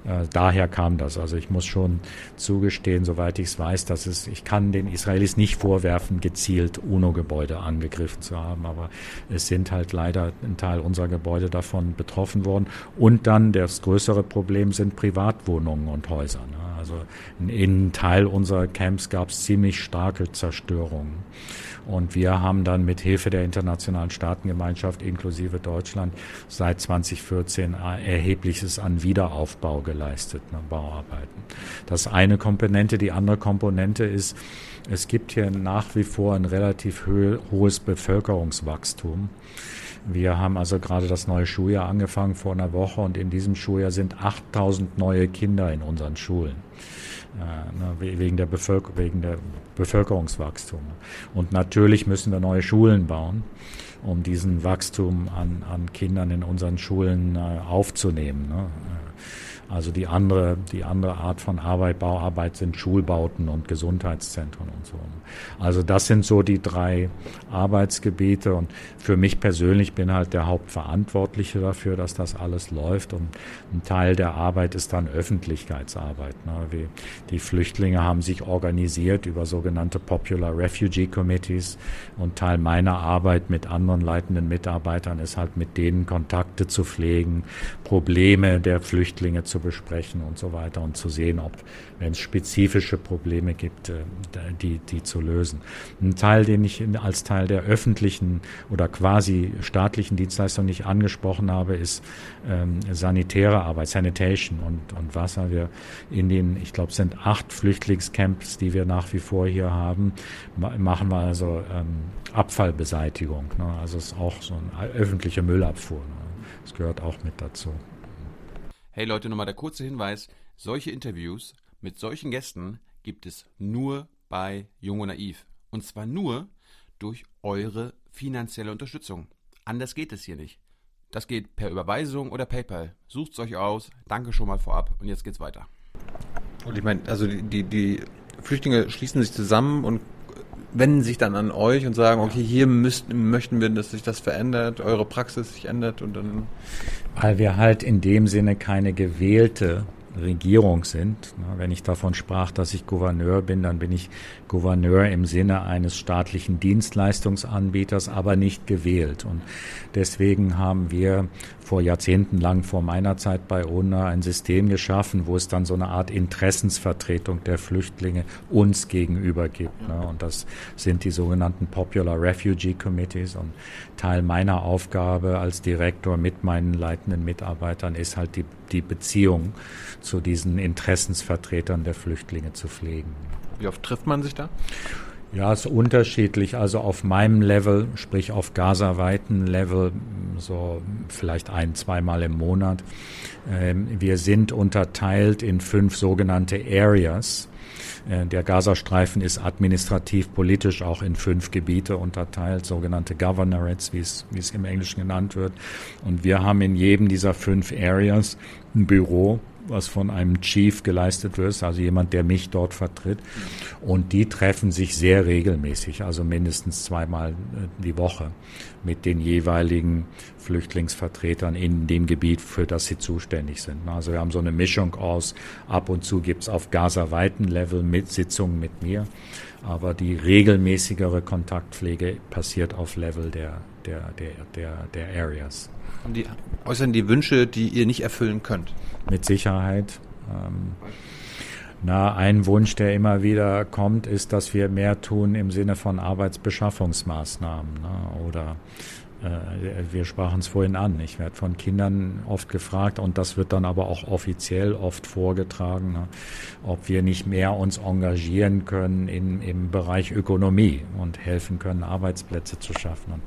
Ne? Äh, daher kam das. Also ich muss schon zugestehen, soweit ich es weiß, dass es, ich kann den Israelis nicht vorwerfen, gezielt UNO-Gebäude angegriffen zu haben, aber es sind halt leider ein Teil unserer Gebäude davon betroffen worden. Und dann das größere Problem sind Privatwohnungen und Häuser. Ne? Also in, Teil unserer Camps gab es ziemlich starke Zerstörungen. Und wir haben dann mit Hilfe der internationalen Staatengemeinschaft inklusive Deutschland seit 2014 erhebliches an Wiederaufbau geleistet, ne, Bauarbeiten. Das eine Komponente. Die andere Komponente ist, es gibt hier nach wie vor ein relativ hohes Bevölkerungswachstum. Wir haben also gerade das neue Schuljahr angefangen vor einer Woche und in diesem Schuljahr sind 8000 neue Kinder in unseren Schulen. Äh, wegen der, Bevölker wegen der Bevölkerungswachstum. Und natürlich müssen wir neue Schulen bauen, um diesen Wachstum an, an Kindern in unseren Schulen äh, aufzunehmen. Ne? Also die andere, die andere Art von Arbeit, Bauarbeit sind Schulbauten und Gesundheitszentren und so. Also das sind so die drei Arbeitsgebiete und für mich persönlich bin halt der Hauptverantwortliche dafür, dass das alles läuft und ein Teil der Arbeit ist dann Öffentlichkeitsarbeit. Ne? Die Flüchtlinge haben sich organisiert über sogenannte Popular Refugee Committees und Teil meiner Arbeit mit anderen leitenden Mitarbeitern ist halt mit denen Kontakte zu pflegen, Probleme der Flüchtlinge zu besprechen und so weiter und zu sehen, ob, wenn es spezifische Probleme gibt, äh, die, die zu lösen. Ein Teil, den ich als Teil der öffentlichen oder quasi staatlichen Dienstleistung nicht angesprochen habe, ist ähm, sanitäre Arbeit, Sanitation und, und Wasser. Wir in den, ich glaube, es sind acht Flüchtlingscamps, die wir nach wie vor hier haben, machen wir also ähm, Abfallbeseitigung. Ne? Also es ist auch so eine öffentliche Müllabfuhr. Ne? Das gehört auch mit dazu. Hey Leute, nochmal der kurze Hinweis. Solche Interviews mit solchen Gästen gibt es nur bei Jung und Naiv. Und zwar nur durch eure finanzielle Unterstützung. Anders geht es hier nicht. Das geht per Überweisung oder PayPal. Sucht es euch aus. Danke schon mal vorab. Und jetzt geht's weiter. Und ich meine, also die, die, die Flüchtlinge schließen sich zusammen und wenden sich dann an euch und sagen, okay, hier müsst, möchten wir, dass sich das verändert, eure Praxis sich ändert und dann. Weil wir halt in dem Sinne keine gewählte Regierung sind. Wenn ich davon sprach, dass ich Gouverneur bin, dann bin ich Gouverneur im Sinne eines staatlichen Dienstleistungsanbieters, aber nicht gewählt. Und deswegen haben wir vor Jahrzehnten lang vor meiner Zeit bei UNA ein System geschaffen, wo es dann so eine Art Interessensvertretung der Flüchtlinge uns gegenüber gibt. Ne? Und das sind die sogenannten Popular Refugee Committees. Und Teil meiner Aufgabe als Direktor mit meinen leitenden Mitarbeitern ist halt die, die Beziehung zu diesen Interessensvertretern der Flüchtlinge zu pflegen. Wie oft trifft man sich da? Ja, ist unterschiedlich. Also auf meinem Level, sprich auf Gaza-weiten Level, so vielleicht ein, zweimal im Monat. Ähm, wir sind unterteilt in fünf sogenannte Areas. Äh, der Gazastreifen ist administrativ, politisch auch in fünf Gebiete unterteilt, sogenannte Governorates, wie es, wie es im Englischen genannt wird. Und wir haben in jedem dieser fünf Areas ein Büro, was von einem Chief geleistet wird, also jemand, der mich dort vertritt. Und die treffen sich sehr regelmäßig, also mindestens zweimal äh, die Woche mit den jeweiligen Flüchtlingsvertretern in dem Gebiet, für das sie zuständig sind. Also wir haben so eine Mischung aus, ab und zu gibt's auf Gaza-weiten Level mit Sitzungen mit mir, aber die regelmäßigere Kontaktpflege passiert auf Level der, der, der, der, der Areas. Und die äußern die Wünsche, die ihr nicht erfüllen könnt? Mit Sicherheit. Ähm, na, ein Wunsch, der immer wieder kommt, ist, dass wir mehr tun im Sinne von Arbeitsbeschaffungsmaßnahmen ne? oder wir sprachen es vorhin an. Ich werde von Kindern oft gefragt und das wird dann aber auch offiziell oft vorgetragen, ne, ob wir nicht mehr uns engagieren können in, im Bereich Ökonomie und helfen können, Arbeitsplätze zu schaffen. Und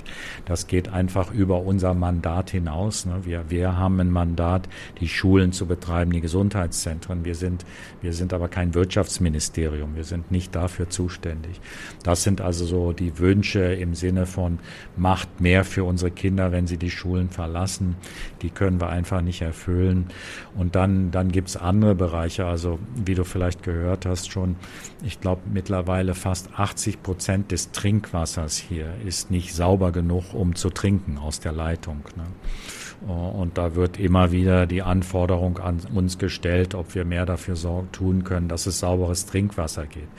das geht einfach über unser Mandat hinaus. Ne. Wir, wir haben ein Mandat, die Schulen zu betreiben, die Gesundheitszentren. Wir sind, wir sind aber kein Wirtschaftsministerium. Wir sind nicht dafür zuständig. Das sind also so die Wünsche im Sinne von macht mehr für unsere Kinder, wenn sie die Schulen verlassen. Die können wir einfach nicht erfüllen. Und dann, dann gibt es andere Bereiche, also wie du vielleicht gehört hast schon, ich glaube mittlerweile fast 80 Prozent des Trinkwassers hier ist nicht sauber genug, um zu trinken aus der Leitung. Ne? Und da wird immer wieder die Anforderung an uns gestellt, ob wir mehr dafür tun können, dass es sauberes Trinkwasser geht.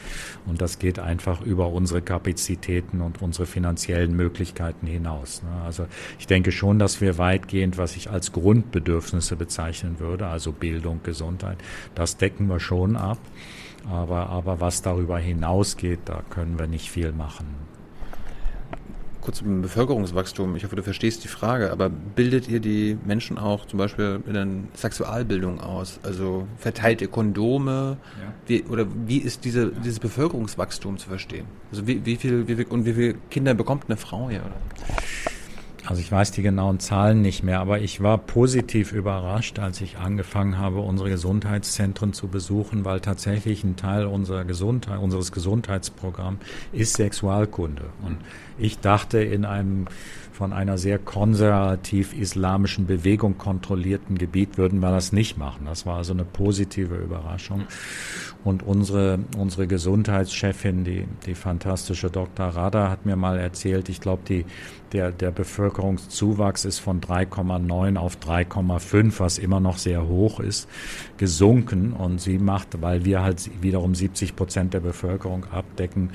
Und das geht einfach über unsere Kapazitäten und unsere finanziellen Möglichkeiten hinaus. Ne? Also ich denke schon, dass wir weitgehend, was ich als Grundbedürfnisse bezeichnen würde, also Bildung, Gesundheit, das decken wir schon ab. Aber, aber was darüber hinausgeht, da können wir nicht viel machen kurz zum Bevölkerungswachstum. Ich hoffe, du verstehst die Frage, aber bildet ihr die Menschen auch zum Beispiel in der Sexualbildung aus? Also verteilt ihr Kondome? Ja. Wie, oder wie ist diese, ja. dieses Bevölkerungswachstum zu verstehen? Also wie, wie viel, wie viel und wie viele Kinder bekommt eine Frau hier? Oder? Also ich weiß die genauen Zahlen nicht mehr, aber ich war positiv überrascht, als ich angefangen habe, unsere Gesundheitszentren zu besuchen, weil tatsächlich ein Teil unserer Gesundheit, unseres Gesundheitsprogramms ist Sexualkunde. Und ich dachte in einem von einer sehr konservativ islamischen Bewegung kontrollierten Gebiet würden wir das nicht machen. Das war also eine positive Überraschung. Und unsere, unsere Gesundheitschefin, die, die fantastische Dr. Rada, hat mir mal erzählt, ich glaube, die, der, der Bevölkerungszuwachs ist von 3,9 auf 3,5, was immer noch sehr hoch ist, gesunken. Und sie macht, weil wir halt wiederum 70 Prozent der Bevölkerung abdecken,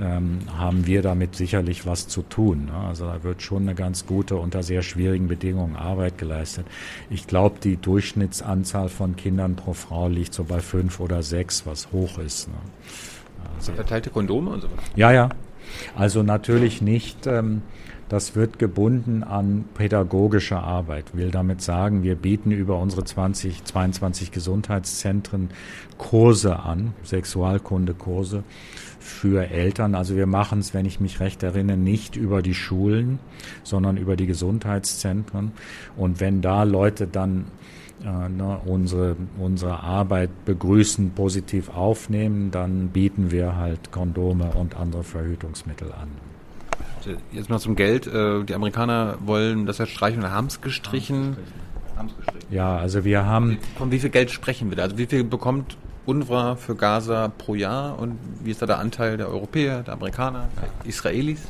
ähm, haben wir damit sicherlich was zu tun. Ne? Also da wird schon eine ganz gute, unter sehr schwierigen Bedingungen Arbeit geleistet. Ich glaube, die Durchschnittsanzahl von Kindern pro Frau liegt so bei fünf oder sechs, was hoch ist. Ne? Also, Verteilte Kondome und so was? Ja, ja. Also natürlich nicht. Ähm, das wird gebunden an pädagogische Arbeit. Will damit sagen, wir bieten über unsere 20, 22 Gesundheitszentren Kurse an, Sexualkundekurse für Eltern. Also wir machen es, wenn ich mich recht erinnere, nicht über die Schulen, sondern über die Gesundheitszentren. Und wenn da Leute dann äh, ne, unsere, unsere Arbeit begrüßen, positiv aufnehmen, dann bieten wir halt Kondome und andere Verhütungsmittel an. Jetzt mal zum Geld. Äh, die Amerikaner wollen das ja streichen oder haben es gestrichen. Ja, also wir haben. Von wie viel Geld sprechen wir da? Also wie viel bekommt UNRWA für Gaza pro Jahr und wie ist da der Anteil der Europäer, der Amerikaner, der Israelis?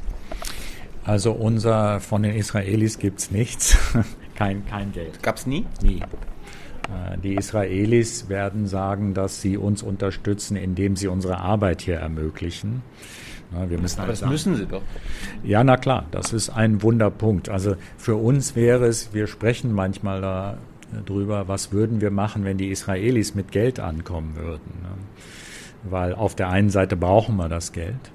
Also unser von den Israelis gibt es nichts. kein, kein Geld. Gab es nie? Nie. Äh, die Israelis werden sagen, dass sie uns unterstützen, indem sie unsere Arbeit hier ermöglichen. Wir müssen Aber das sagen. müssen sie doch. Ja, na klar, das ist ein Wunderpunkt. Also für uns wäre es, wir sprechen manchmal da äh, drüber, was würden wir machen, wenn die Israelis mit Geld ankommen würden. Ne? Weil auf der einen Seite brauchen wir das Geld.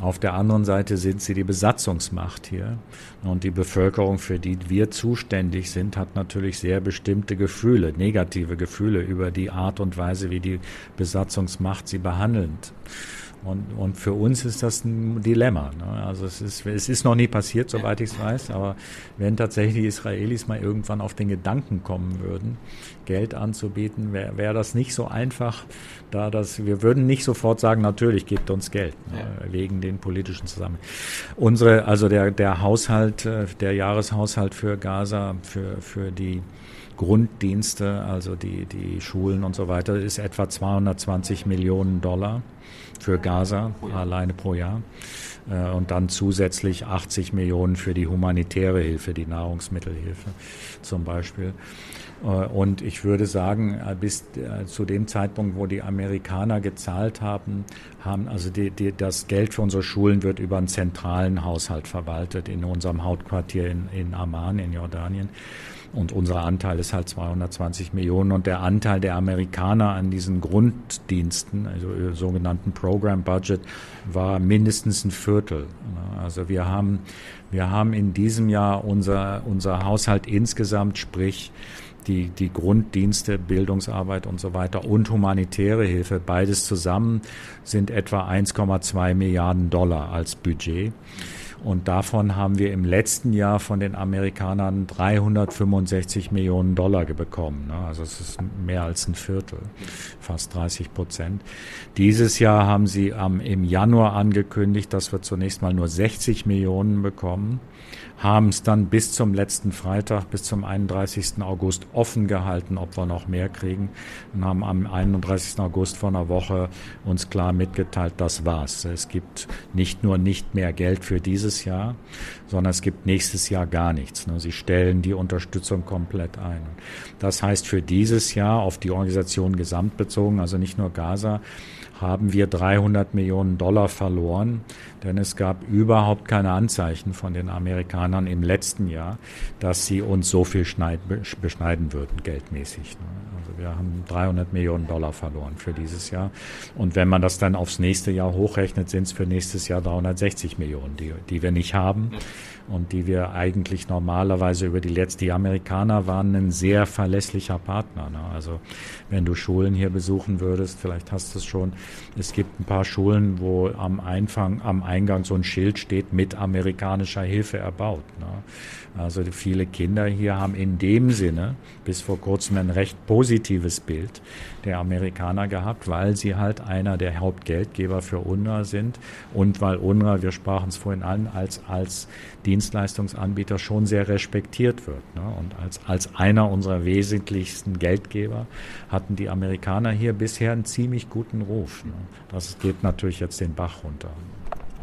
Auf der anderen Seite sind sie die Besatzungsmacht hier. Und die Bevölkerung, für die wir zuständig sind, hat natürlich sehr bestimmte Gefühle, negative Gefühle über die Art und Weise, wie die Besatzungsmacht sie behandelt. Und, und für uns ist das ein Dilemma. Ne? Also es ist, es ist noch nie passiert, soweit ich es weiß, aber wenn tatsächlich die Israelis mal irgendwann auf den Gedanken kommen würden, Geld anzubieten, wäre wär das nicht so einfach, da das, wir würden nicht sofort sagen, natürlich gebt uns Geld, ne? ja. wegen den politischen Zusammenhängen. Unsere, also der, der Haushalt, äh, der Jahreshaushalt für Gaza, für, für die Grunddienste, also die, die Schulen und so weiter, ist etwa 220 Millionen Dollar für Gaza pro alleine pro Jahr. Äh, und dann zusätzlich 80 Millionen für die humanitäre Hilfe, die Nahrungsmittelhilfe zum Beispiel. Äh, und ich würde sagen, äh, bis zu dem Zeitpunkt, wo die Amerikaner gezahlt haben, haben also die, die, das Geld für unsere Schulen wird über einen zentralen Haushalt verwaltet in unserem Hauptquartier in, in Amman in Jordanien. Und unser Anteil ist halt 220 Millionen. Und der Anteil der Amerikaner an diesen Grunddiensten, also äh, sogenannten Program Budget, war mindestens ein Viertel. Also wir haben, wir haben in diesem Jahr unser, unser Haushalt insgesamt, sprich die, die Grunddienste, Bildungsarbeit und so weiter und humanitäre Hilfe, beides zusammen sind etwa 1,2 Milliarden Dollar als Budget. Und davon haben wir im letzten Jahr von den Amerikanern 365 Millionen Dollar bekommen. Ne? Also es ist mehr als ein Viertel, fast 30 Prozent. Dieses Jahr haben sie im Januar angekündigt, dass wir zunächst mal nur 60 Millionen bekommen haben es dann bis zum letzten Freitag, bis zum 31. August offen gehalten, ob wir noch mehr kriegen und haben am 31. August vor einer Woche uns klar mitgeteilt, das war's. Es gibt nicht nur nicht mehr Geld für dieses Jahr, sondern es gibt nächstes Jahr gar nichts. Ne? Sie stellen die Unterstützung komplett ein. Das heißt für dieses Jahr auf die Organisation gesamtbezogen, also nicht nur Gaza, haben wir 300 Millionen Dollar verloren, denn es gab überhaupt keine Anzeichen von den Amerikanern im letzten Jahr, dass sie uns so viel beschneiden würden, geldmäßig. Ne? Also wir haben 300 Millionen Dollar verloren für dieses Jahr. Und wenn man das dann aufs nächste Jahr hochrechnet, sind es für nächstes Jahr 360 Millionen, die, die wir nicht haben und die wir eigentlich normalerweise über die letzten, die Amerikaner waren ein sehr verlässlicher Partner. Ne? Also wenn du Schulen hier besuchen würdest, vielleicht hast du es schon, es gibt ein paar Schulen, wo am Eingang, am Eingang so ein Schild steht, mit amerikanischer Hilfe erbaut. Ne? Also viele Kinder hier haben in dem Sinne bis vor kurzem ein recht positives Bild der Amerikaner gehabt, weil sie halt einer der Hauptgeldgeber für UNRWA sind und weil UNRWA, wir sprachen es vorhin an, als, als Dienstleistungsanbieter schon sehr respektiert wird. Ne? Und als, als einer unserer wesentlichsten Geldgeber hatten die Amerikaner hier bisher einen ziemlich guten Ruf. Ne? Das geht natürlich jetzt den Bach runter.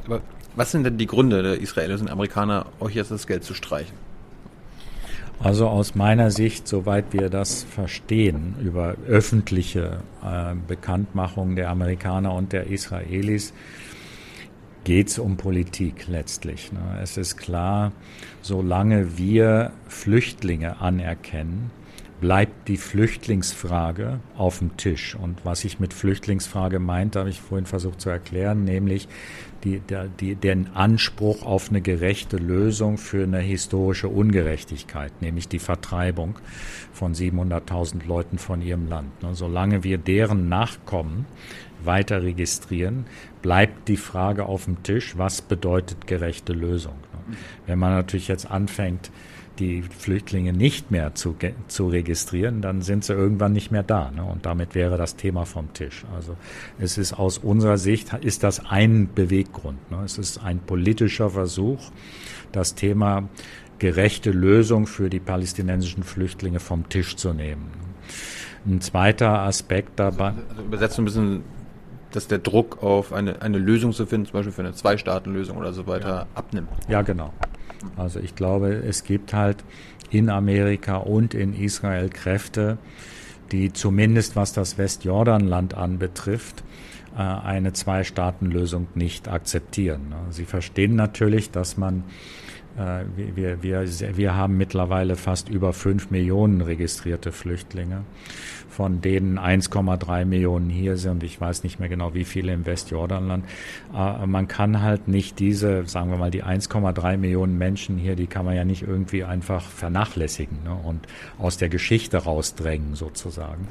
Aber was sind denn die Gründe der Israelis und Amerikaner, euch jetzt das Geld zu streichen? Also aus meiner Sicht, soweit wir das verstehen, über öffentliche äh, Bekanntmachung der Amerikaner und der Israelis, geht es um Politik letztlich. Ne? Es ist klar, solange wir Flüchtlinge anerkennen, bleibt die Flüchtlingsfrage auf dem Tisch. Und was ich mit Flüchtlingsfrage meinte, habe ich vorhin versucht zu erklären, nämlich die, der, die, den Anspruch auf eine gerechte Lösung für eine historische Ungerechtigkeit, nämlich die Vertreibung von 700.000 Leuten von ihrem Land. Ne, solange wir deren Nachkommen weiter registrieren, bleibt die Frage auf dem Tisch, was bedeutet gerechte Lösung. Ne? Wenn man natürlich jetzt anfängt, die Flüchtlinge nicht mehr zu, zu registrieren, dann sind sie irgendwann nicht mehr da. Ne? Und damit wäre das Thema vom Tisch. Also es ist aus unserer Sicht, ist das ein Beweggrund. Ne? Es ist ein politischer Versuch, das Thema gerechte Lösung für die palästinensischen Flüchtlinge vom Tisch zu nehmen. Ein zweiter Aspekt dabei. Also, also übersetzt ein bisschen, dass der Druck auf eine, eine Lösung zu finden, zum Beispiel für eine Zwei-Staaten-Lösung oder so weiter, ja. abnimmt. Ja, genau. Also ich glaube, es gibt halt in Amerika und in Israel Kräfte, die zumindest was das Westjordanland anbetrifft, äh, eine Zwei-Staaten-Lösung nicht akzeptieren. Sie verstehen natürlich, dass man äh, wir, wir, wir haben mittlerweile fast über fünf Millionen registrierte Flüchtlinge von denen 1,3 Millionen hier sind. Ich weiß nicht mehr genau, wie viele im Westjordanland. Äh, man kann halt nicht diese, sagen wir mal, die 1,3 Millionen Menschen hier, die kann man ja nicht irgendwie einfach vernachlässigen ne, und aus der Geschichte rausdrängen sozusagen.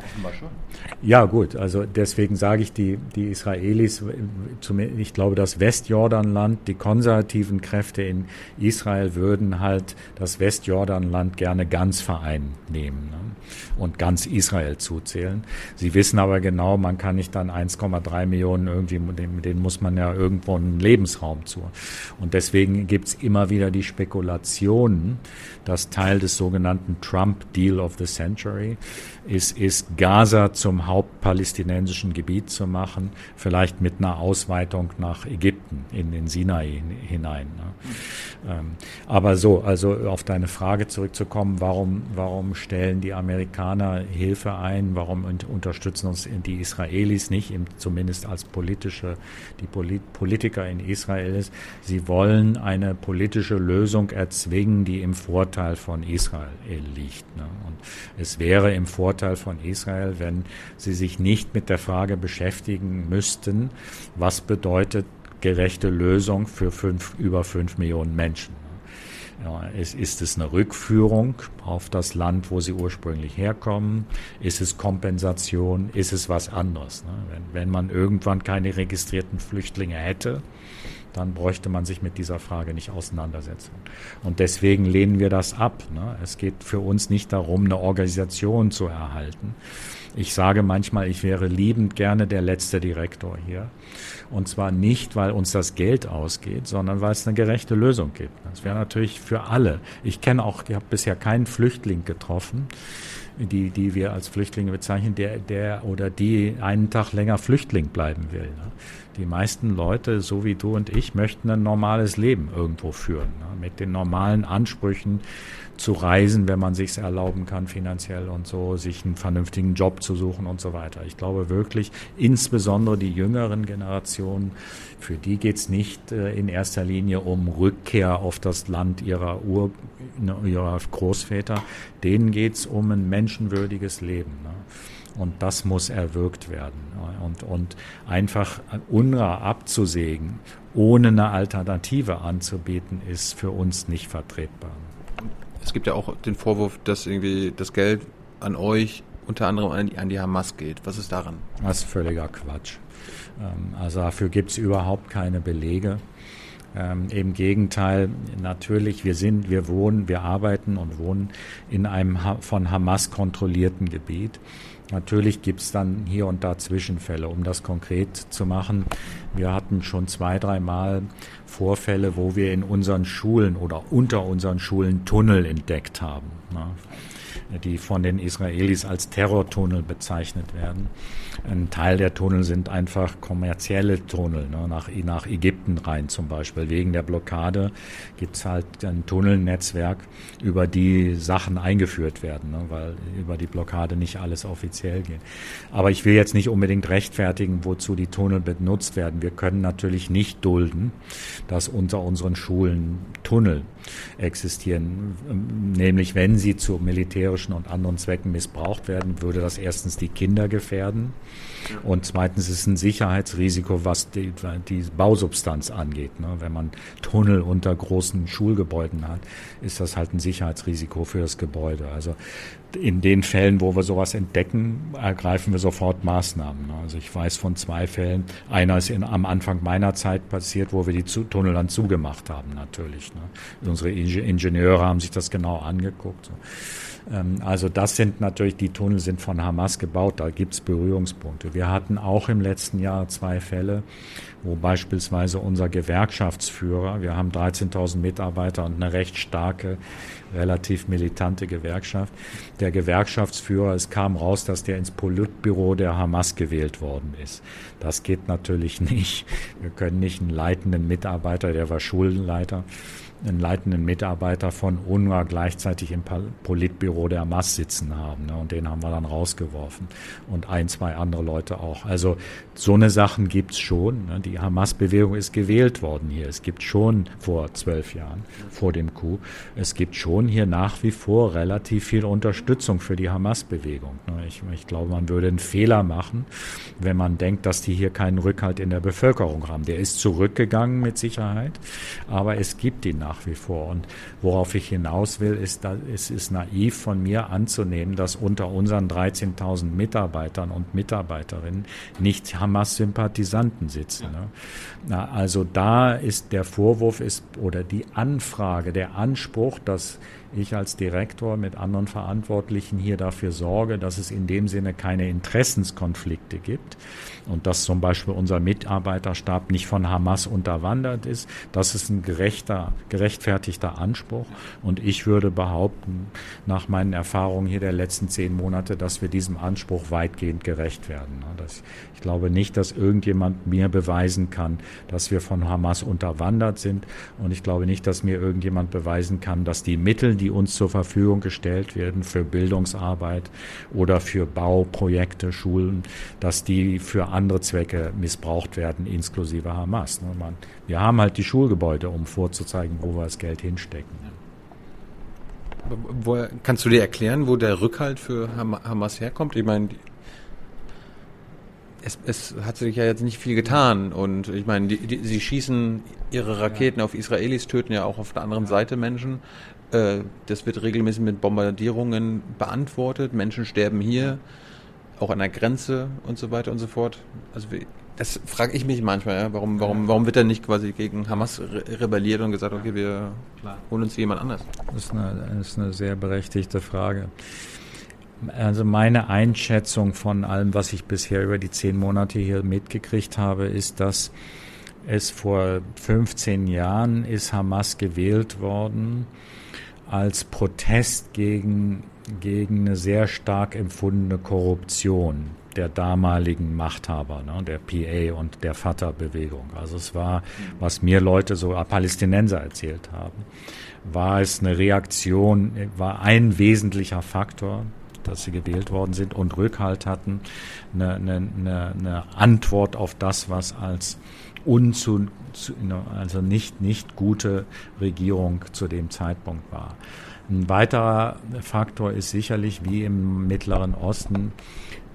Ja gut, also deswegen sage ich, die, die Israelis, ich glaube, das Westjordanland, die konservativen Kräfte in Israel würden halt das Westjordanland gerne ganz vereinnehmen ne, und ganz Israel zu zuzählen. Sie wissen aber genau, man kann nicht dann 1,3 Millionen irgendwie, denen muss man ja irgendwo einen Lebensraum zu. Und deswegen gibt's immer wieder die Spekulationen, dass Teil des sogenannten Trump Deal of the Century ist, ist Gaza zum hauptpalästinensischen Gebiet zu machen, vielleicht mit einer Ausweitung nach Ägypten in den Sinai hinein. Ne? Ähm, aber so, also auf deine Frage zurückzukommen, warum, warum stellen die Amerikaner Hilfe ein, warum unterstützen uns die Israelis nicht, zumindest als politische, die Politiker in Israel ist, sie wollen eine politische Lösung erzwingen, die im Vorteil von Israel liegt. Ne? Und es wäre im Vorteil Vorteil von Israel, wenn sie sich nicht mit der Frage beschäftigen müssten, was bedeutet gerechte Lösung für fünf, über fünf Millionen Menschen. Ja, ist, ist es eine Rückführung auf das Land, wo sie ursprünglich herkommen? Ist es Kompensation? Ist es was anderes? Ne? Wenn, wenn man irgendwann keine registrierten Flüchtlinge hätte, dann bräuchte man sich mit dieser Frage nicht auseinandersetzen. Und deswegen lehnen wir das ab. Ne? Es geht für uns nicht darum, eine Organisation zu erhalten. Ich sage manchmal, ich wäre liebend gerne der letzte Direktor hier. Und zwar nicht, weil uns das Geld ausgeht, sondern weil es eine gerechte Lösung gibt. Das wäre natürlich für alle. Ich kenne auch, ich habe bisher keinen Flüchtling getroffen, die, die wir als Flüchtlinge bezeichnen, der, der oder die einen Tag länger Flüchtling bleiben will. Ne? Die meisten Leute, so wie du und ich, möchten ein normales Leben irgendwo führen, ne? mit den normalen Ansprüchen zu reisen, wenn man sich erlauben kann finanziell und so, sich einen vernünftigen Job zu suchen und so weiter. Ich glaube wirklich, insbesondere die jüngeren Generationen, für die geht's nicht äh, in erster Linie um Rückkehr auf das Land ihrer Ur, ne, ihrer Großväter, denen geht's um ein menschenwürdiges Leben. Ne? Und das muss erwirkt werden. Und, und einfach UNRWA abzusägen, ohne eine Alternative anzubieten, ist für uns nicht vertretbar. Es gibt ja auch den Vorwurf, dass irgendwie das Geld an euch unter anderem an die, an die Hamas geht. Was ist daran? Das ist völliger Quatsch. Ähm, also dafür gibt es überhaupt keine Belege. Ähm, Im Gegenteil, natürlich, wir sind, wir wohnen, wir arbeiten und wohnen in einem von Hamas kontrollierten Gebiet. Natürlich gibt es dann hier und da Zwischenfälle, um das konkret zu machen. Wir hatten schon zwei, dreimal Vorfälle, wo wir in unseren Schulen oder unter unseren Schulen Tunnel entdeckt haben. Ne? die von den Israelis als Terrortunnel bezeichnet werden. Ein Teil der Tunnel sind einfach kommerzielle Tunnel, ne, nach, nach Ägypten rein zum Beispiel. Wegen der Blockade gibt es halt ein Tunnelnetzwerk, über die Sachen eingeführt werden, ne, weil über die Blockade nicht alles offiziell geht. Aber ich will jetzt nicht unbedingt rechtfertigen, wozu die Tunnel benutzt werden. Wir können natürlich nicht dulden, dass unter unseren Schulen Tunnel existieren. Nämlich wenn sie zu militärischen und anderen Zwecken missbraucht werden, würde das erstens die Kinder gefährden und zweitens ist es ein Sicherheitsrisiko, was die, die Bausubstanz angeht. Ne? Wenn man Tunnel unter großen Schulgebäuden hat, ist das halt ein Sicherheitsrisiko für das Gebäude. Also in den Fällen, wo wir sowas entdecken, ergreifen wir sofort Maßnahmen. Ne? Also ich weiß von zwei Fällen. Einer ist in, am Anfang meiner Zeit passiert, wo wir die zu, Tunnel dann zugemacht haben, natürlich. Ne? Unsere Ingenieure haben sich das genau angeguckt. So. Ähm, also das sind natürlich, die Tunnel sind von Hamas gebaut, da gibt es Berührungspunkte. Wir hatten auch im letzten Jahr zwei Fälle, wo beispielsweise unser Gewerkschaftsführer, wir haben 13.000 Mitarbeiter und eine recht starke, relativ militante Gewerkschaft, der Gewerkschaftsführer, es kam raus, dass der ins Politbüro der Hamas gewählt worden ist. Das geht natürlich nicht. Wir können nicht einen leitenden Mitarbeiter, der war Schuldenleiter, einen leitenden Mitarbeiter von UNRWA gleichzeitig im Politbüro der Hamas sitzen haben. Ne? Und den haben wir dann rausgeworfen. Und ein, zwei andere Leute auch. Also so eine Sachen gibt's schon. Ne? Die Hamas-Bewegung ist gewählt worden hier. Es gibt schon vor zwölf Jahren, vor dem Coup, es gibt schon hier nach wie vor relativ viel Unterstützung für die Hamas-Bewegung. Ne? Ich, ich glaube, man würde einen Fehler machen, wenn man denkt, dass die hier keinen Rückhalt in der Bevölkerung haben. Der ist zurückgegangen mit Sicherheit, aber es gibt ihn nach wie vor. Und worauf ich hinaus will, ist, dass es ist naiv von mir anzunehmen, dass unter unseren 13.000 Mitarbeitern und Mitarbeiterinnen nicht Hamas-Sympathisanten sitzen. Ja. Ne? Na, also da ist der Vorwurf ist oder die Anfrage, der Anspruch, dass ich als Direktor mit anderen Verantwortlichen hier dafür sorge, dass es in dem Sinne keine Interessenskonflikte gibt und dass zum Beispiel unser Mitarbeiterstab nicht von Hamas unterwandert ist. Das ist ein gerechter, gerechtfertigter Anspruch. Und ich würde behaupten, nach meinen Erfahrungen hier der letzten zehn Monate, dass wir diesem Anspruch weitgehend gerecht werden. Ich glaube nicht, dass irgendjemand mir beweisen kann, dass wir von Hamas unterwandert sind. Und ich glaube nicht, dass mir irgendjemand beweisen kann, dass die Mittel, die uns zur Verfügung gestellt werden für Bildungsarbeit oder für Bauprojekte, Schulen, dass die für andere Zwecke missbraucht werden, inklusive Hamas. Ne? Wir haben halt die Schulgebäude, um vorzuzeigen, wo wir das Geld hinstecken. Woher, kannst du dir erklären, wo der Rückhalt für Hamas herkommt? Ich meine, es, es, hat sich ja jetzt nicht viel getan und ich meine, die, die, sie schießen ihre Raketen ja. auf Israelis, töten ja auch auf der anderen ja. Seite Menschen. Äh, das wird regelmäßig mit Bombardierungen beantwortet. Menschen sterben hier, auch an der Grenze und so weiter und so fort. Also das frage ich mich manchmal, ja? warum, warum, warum wird da nicht quasi gegen Hamas re rebelliert und gesagt, okay, wir holen uns jemand anders? Das ist eine, das ist eine sehr berechtigte Frage. Also meine Einschätzung von allem, was ich bisher über die zehn Monate hier mitgekriegt habe, ist, dass es vor 15 Jahren ist Hamas gewählt worden als Protest gegen gegen eine sehr stark empfundene Korruption der damaligen Machthaber, ne, der PA und der Fatah-Bewegung. Also es war, was mir Leute, so Palästinenser erzählt haben, war es eine Reaktion, war ein wesentlicher Faktor, dass sie gewählt worden sind und Rückhalt hatten, eine, eine, eine Antwort auf das, was als unzu, also nicht, nicht gute Regierung zu dem Zeitpunkt war. Ein weiterer Faktor ist sicherlich, wie im Mittleren Osten,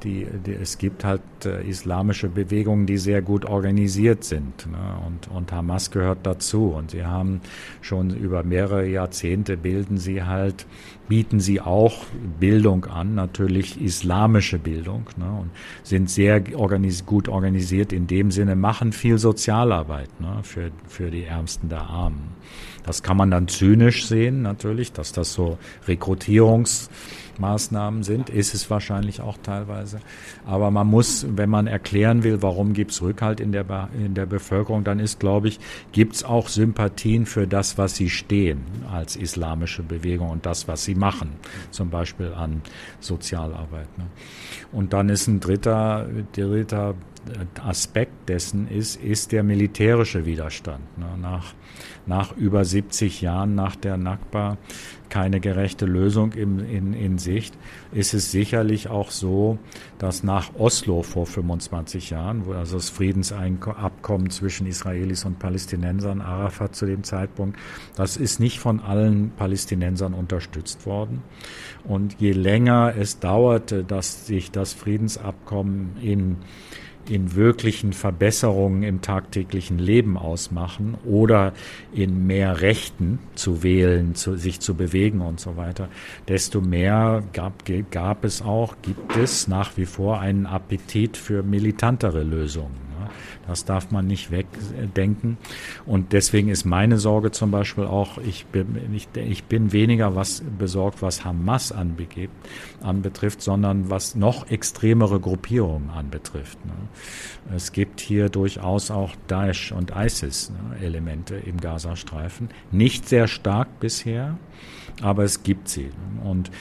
die, die, es gibt halt äh, islamische Bewegungen, die sehr gut organisiert sind. Ne? Und, und Hamas gehört dazu. Und sie haben schon über mehrere Jahrzehnte bilden sie halt, bieten sie auch Bildung an, natürlich islamische Bildung, ne? und sind sehr organis gut organisiert in dem Sinne, machen viel Sozialarbeit ne? für, für die Ärmsten der Armen. Das kann man dann zynisch sehen, natürlich, dass das so Rekrutierungs Maßnahmen sind, ist es wahrscheinlich auch teilweise. Aber man muss, wenn man erklären will, warum gibt es Rückhalt in der, in der Bevölkerung, dann ist, glaube ich, gibt es auch Sympathien für das, was sie stehen als islamische Bewegung und das, was sie machen, zum Beispiel an Sozialarbeit. Ne? Und dann ist ein dritter, dritter Aspekt dessen ist, ist der militärische Widerstand. Ne? Nach, nach über 70 Jahren nach der Nakba keine gerechte Lösung in, in, in Sicht, ist es sicherlich auch so, dass nach Oslo vor 25 Jahren, wo also das Friedensabkommen zwischen Israelis und Palästinensern, Arafat zu dem Zeitpunkt, das ist nicht von allen Palästinensern unterstützt worden. Und je länger es dauerte, dass sich das Friedensabkommen in in wirklichen Verbesserungen im tagtäglichen Leben ausmachen oder in mehr Rechten zu wählen, zu, sich zu bewegen und so weiter, desto mehr gab, gab es auch, gibt es nach wie vor einen Appetit für militantere Lösungen. Das darf man nicht wegdenken. Und deswegen ist meine Sorge zum Beispiel auch, ich bin, ich, ich bin weniger was besorgt, was Hamas anbegibt, anbetrifft, sondern was noch extremere Gruppierungen anbetrifft. Ne? Es gibt hier durchaus auch Daesh und ISIS ne, im Gazastreifen. Nicht sehr stark bisher, aber es gibt sie. Und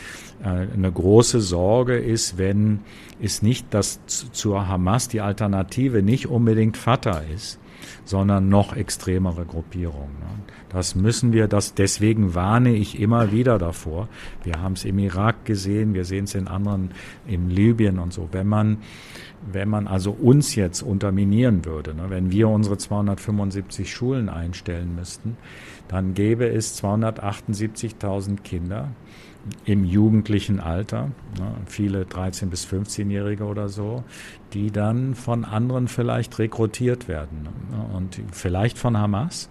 äh, eine große Sorge ist, wenn ist nicht, dass zur Hamas die Alternative nicht unbedingt Fatah ist, sondern noch extremere Gruppierungen. Ne? Das müssen wir, das deswegen warne ich immer wieder davor. Wir haben es im Irak gesehen, wir sehen es in anderen, in Libyen und so. Wenn man, wenn man also uns jetzt unterminieren würde, ne, wenn wir unsere 275 Schulen einstellen müssten, dann gäbe es 278.000 Kinder, im jugendlichen Alter, ne, viele 13- bis 15-Jährige oder so, die dann von anderen vielleicht rekrutiert werden ne, und vielleicht von Hamas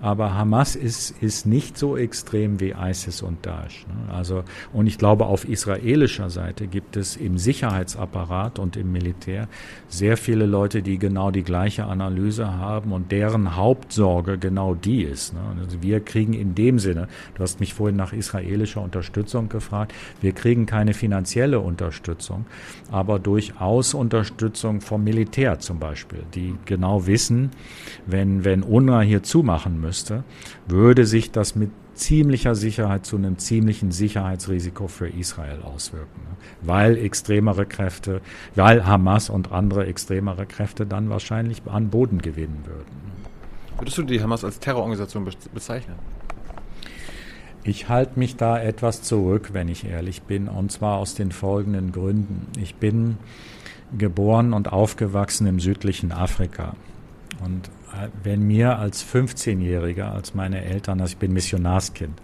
aber Hamas ist, ist nicht so extrem wie ISIS und Daesh. Ne? Also, und ich glaube, auf israelischer Seite gibt es im Sicherheitsapparat und im Militär sehr viele Leute, die genau die gleiche Analyse haben und deren Hauptsorge genau die ist. Ne? Also wir kriegen in dem Sinne, du hast mich vorhin nach israelischer Unterstützung gefragt, wir kriegen keine finanzielle Unterstützung, aber durchaus Unterstützung vom Militär zum Beispiel, die genau wissen, wenn, wenn UNRWA hier zumachen müsste, würde sich das mit ziemlicher Sicherheit zu einem ziemlichen Sicherheitsrisiko für Israel auswirken. Ne? Weil extremere Kräfte, weil Hamas und andere extremere Kräfte dann wahrscheinlich an Boden gewinnen würden. Würdest du die Hamas als Terrororganisation bezeichnen? Ich halte mich da etwas zurück, wenn ich ehrlich bin, und zwar aus den folgenden Gründen. Ich bin geboren und aufgewachsen im südlichen Afrika. Und wenn mir als 15-Jähriger, als meine Eltern, also ich bin Missionarskind,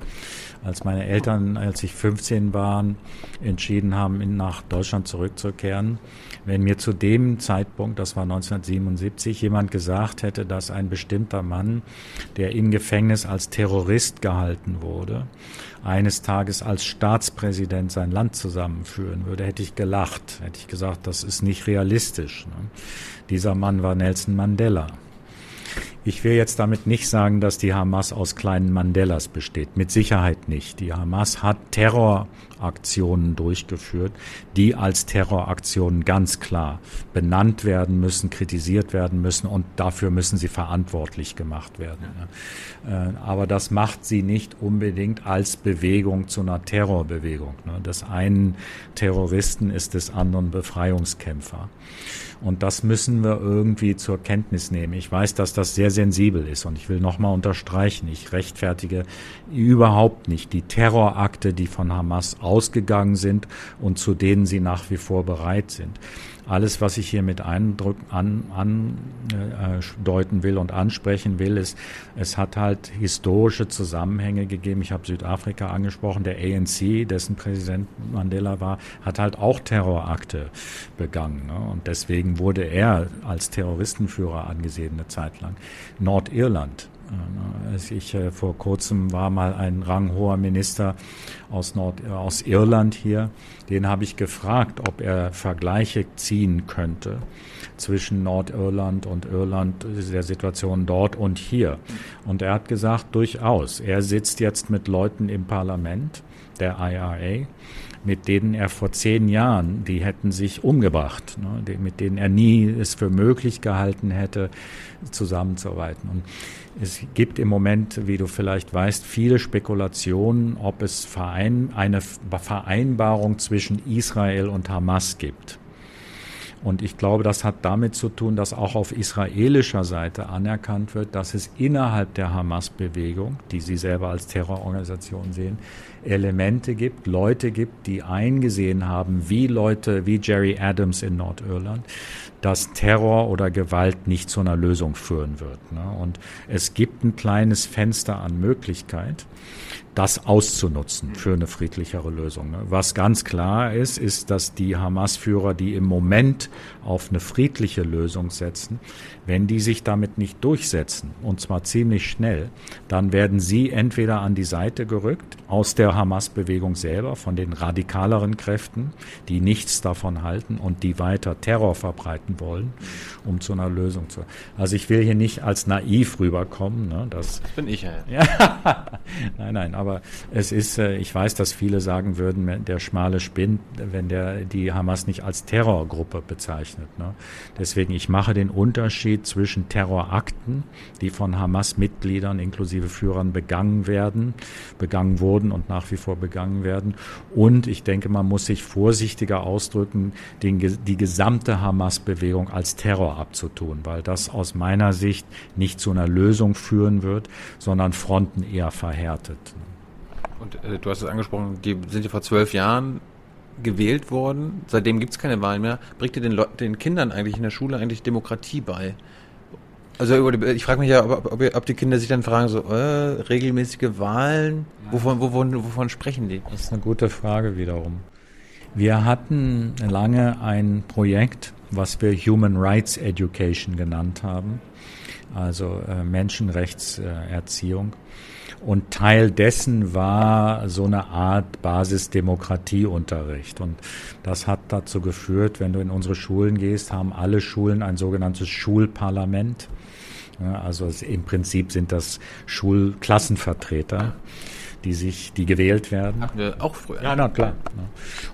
als meine Eltern, als ich 15 waren, entschieden haben, nach Deutschland zurückzukehren, wenn mir zu dem Zeitpunkt, das war 1977, jemand gesagt hätte, dass ein bestimmter Mann, der im Gefängnis als Terrorist gehalten wurde, eines Tages als Staatspräsident sein Land zusammenführen würde, hätte ich gelacht, hätte ich gesagt, das ist nicht realistisch. Ne? Dieser Mann war Nelson Mandela. Ich will jetzt damit nicht sagen, dass die Hamas aus kleinen Mandelas besteht. Mit Sicherheit nicht. Die Hamas hat Terroraktionen durchgeführt, die als Terroraktionen ganz klar benannt werden müssen, kritisiert werden müssen und dafür müssen sie verantwortlich gemacht werden. Äh, aber das macht sie nicht unbedingt als Bewegung zu einer Terrorbewegung. Des einen Terroristen ist des anderen Befreiungskämpfer. Und das müssen wir irgendwie zur Kenntnis nehmen. Ich weiß, dass das sehr sensibel ist und ich will nochmal unterstreichen, ich rechtfertige überhaupt nicht die Terrorakte, die von Hamas ausgegangen sind und zu denen sie nach wie vor bereit sind alles, was ich hier mit eindrücken, an, andeuten äh, will und ansprechen will, ist, es hat halt historische Zusammenhänge gegeben. Ich habe Südafrika angesprochen. Der ANC, dessen Präsident Mandela war, hat halt auch Terrorakte begangen. Ne? Und deswegen wurde er als Terroristenführer angesehen eine Zeit lang. Nordirland ich äh, vor kurzem war mal ein ranghoher Minister aus Nord aus Irland hier, den habe ich gefragt, ob er Vergleiche ziehen könnte zwischen Nordirland und Irland, der Situation dort und hier. Und er hat gesagt, durchaus. Er sitzt jetzt mit Leuten im Parlament, der IRA, mit denen er vor zehn Jahren, die hätten sich umgebracht, ne, mit denen er nie es für möglich gehalten hätte, zusammenzuarbeiten. Und es gibt im Moment, wie du vielleicht weißt, viele Spekulationen, ob es Verein, eine Vereinbarung zwischen Israel und Hamas gibt. Und ich glaube, das hat damit zu tun, dass auch auf israelischer Seite anerkannt wird, dass es innerhalb der Hamas-Bewegung, die sie selber als Terrororganisation sehen, Elemente gibt, Leute gibt, die eingesehen haben, wie Leute wie Jerry Adams in Nordirland, dass Terror oder Gewalt nicht zu einer Lösung führen wird. Ne? Und es gibt ein kleines Fenster an Möglichkeit, das auszunutzen für eine friedlichere Lösung. Ne? Was ganz klar ist, ist, dass die Hamas-Führer, die im Moment auf eine friedliche Lösung setzen, wenn die sich damit nicht durchsetzen, und zwar ziemlich schnell, dann werden sie entweder an die Seite gerückt aus der Hamas-Bewegung selber, von den radikaleren Kräften, die nichts davon halten und die weiter Terror verbreiten wollen, um zu einer Lösung zu. Also ich will hier nicht als naiv rüberkommen. Ne, das, das bin ich ja. ja. nein, nein, aber es ist, äh, ich weiß, dass viele sagen würden, der Schmale spinnt, wenn der die Hamas nicht als Terrorgruppe bezeichnet. Ne. Deswegen, ich mache den Unterschied zwischen Terrorakten, die von Hamas-Mitgliedern inklusive Führern begangen werden, begangen wurden und nach wie vor begangen werden. Und ich denke, man muss sich vorsichtiger ausdrücken, den, die gesamte Hamas-Bewegung als Terror abzutun, weil das aus meiner Sicht nicht zu einer Lösung führen wird, sondern Fronten eher verhärtet. Und äh, du hast es angesprochen, die sind ja vor zwölf Jahren gewählt worden. Seitdem gibt es keine Wahlen mehr. Bringt ihr den, Le den Kindern eigentlich in der Schule eigentlich Demokratie bei? Also ich frage mich ja, ob, ob, ob, die Kinder sich dann fragen, so äh, regelmäßige Wahlen, wovon, wovon, wovon sprechen die? Das ist eine gute Frage wiederum. Wir hatten lange ein Projekt, was wir Human Rights Education genannt haben, also äh, Menschenrechtserziehung. Und Teil dessen war so eine Art Basisdemokratieunterricht. Und das hat dazu geführt, wenn du in unsere Schulen gehst, haben alle Schulen ein sogenanntes Schulparlament. Also im Prinzip sind das Schulklassenvertreter die sich, die gewählt werden. Hatten wir auch früher. Ja, na klar.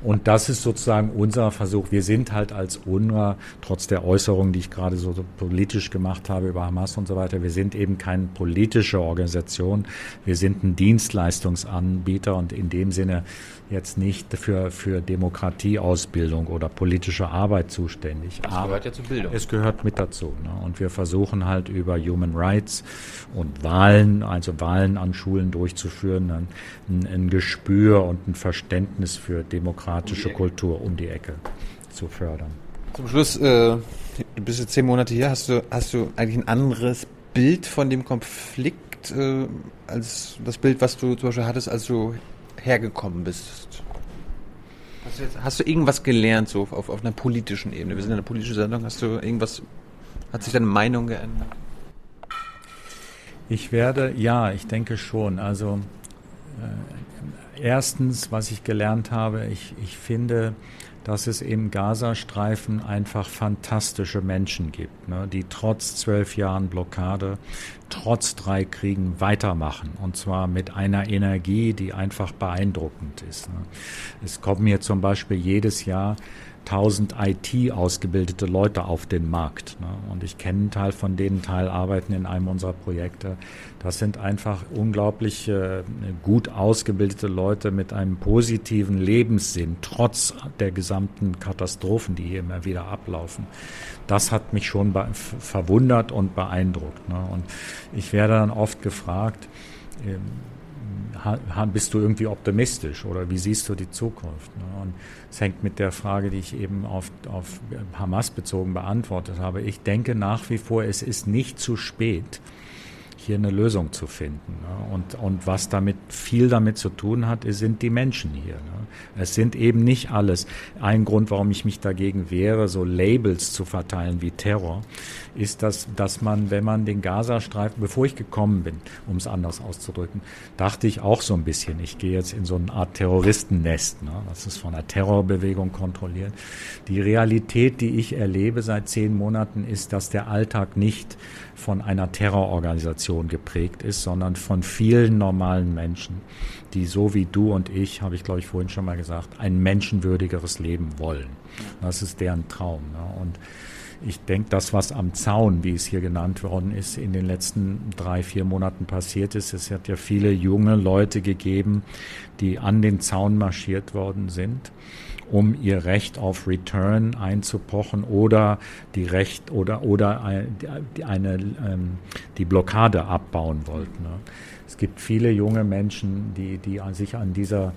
Und das ist sozusagen unser Versuch. Wir sind halt als UNRWA, trotz der Äußerungen, die ich gerade so politisch gemacht habe über Hamas und so weiter, wir sind eben keine politische Organisation. Wir sind ein Dienstleistungsanbieter und in dem Sinne jetzt nicht für, für Demokratieausbildung oder politische Arbeit zuständig. Das gehört ja zur Bildung. Es gehört mit dazu. Ne? Und wir versuchen halt über Human Rights und Wahlen, also Wahlen an Schulen durchzuführen, ein, ein Gespür und ein Verständnis für demokratische um Kultur um die Ecke zu fördern. Zum Schluss, äh, du bist jetzt zehn Monate hier, hast du, hast du eigentlich ein anderes Bild von dem Konflikt äh, als das Bild, was du zum Beispiel hattest, als du hergekommen bist? Hast du, jetzt, hast du irgendwas gelernt, so auf, auf einer politischen Ebene? Wir sind in einer politischen Sendung. Hast du irgendwas, hat sich deine Meinung geändert? Ich werde, ja, ich denke schon. Also äh, erstens, was ich gelernt habe, ich, ich finde, dass es im Gazastreifen einfach fantastische Menschen gibt, ne, die trotz zwölf Jahren Blockade, trotz drei Kriegen weitermachen. Und zwar mit einer Energie, die einfach beeindruckend ist. Ne. Es kommen hier zum Beispiel jedes Jahr 1000 IT ausgebildete Leute auf den Markt. Ne? Und ich kenne einen Teil von denen, Teil arbeiten in einem unserer Projekte. Das sind einfach unglaublich äh, gut ausgebildete Leute mit einem positiven Lebenssinn, trotz der gesamten Katastrophen, die hier immer wieder ablaufen. Das hat mich schon verwundert und beeindruckt. Ne? Und ich werde dann oft gefragt, ähm, bist du irgendwie optimistisch oder wie siehst du die Zukunft? Ne? Und es hängt mit der Frage, die ich eben auf, auf Hamas bezogen beantwortet habe. Ich denke nach wie vor, es ist nicht zu spät, hier eine Lösung zu finden. Ne? Und, und was damit viel damit zu tun hat, sind die Menschen hier. Ne? Es sind eben nicht alles. Ein Grund, warum ich mich dagegen wehre, so Labels zu verteilen wie Terror, ist, dass, dass man, wenn man den Gazastreifen, bevor ich gekommen bin, um es anders auszudrücken, dachte ich auch so ein bisschen, ich gehe jetzt in so eine Art Terroristennest, ne? das ist von einer Terrorbewegung kontrolliert. Die Realität, die ich erlebe seit zehn Monaten, ist, dass der Alltag nicht von einer Terrororganisation geprägt ist, sondern von vielen normalen Menschen, die so wie du und ich, habe ich glaube ich vorhin schon mal gesagt, ein menschenwürdigeres Leben wollen. Das ist deren Traum. Ne? Und ich denke, das, was am Zaun, wie es hier genannt worden ist, in den letzten drei, vier Monaten passiert ist, es hat ja viele junge Leute gegeben, die an den Zaun marschiert worden sind um ihr Recht auf Return einzupochen oder die Recht oder oder eine ähm, die Blockade abbauen wollten. Ne? Es gibt viele junge Menschen, die die sich an dieser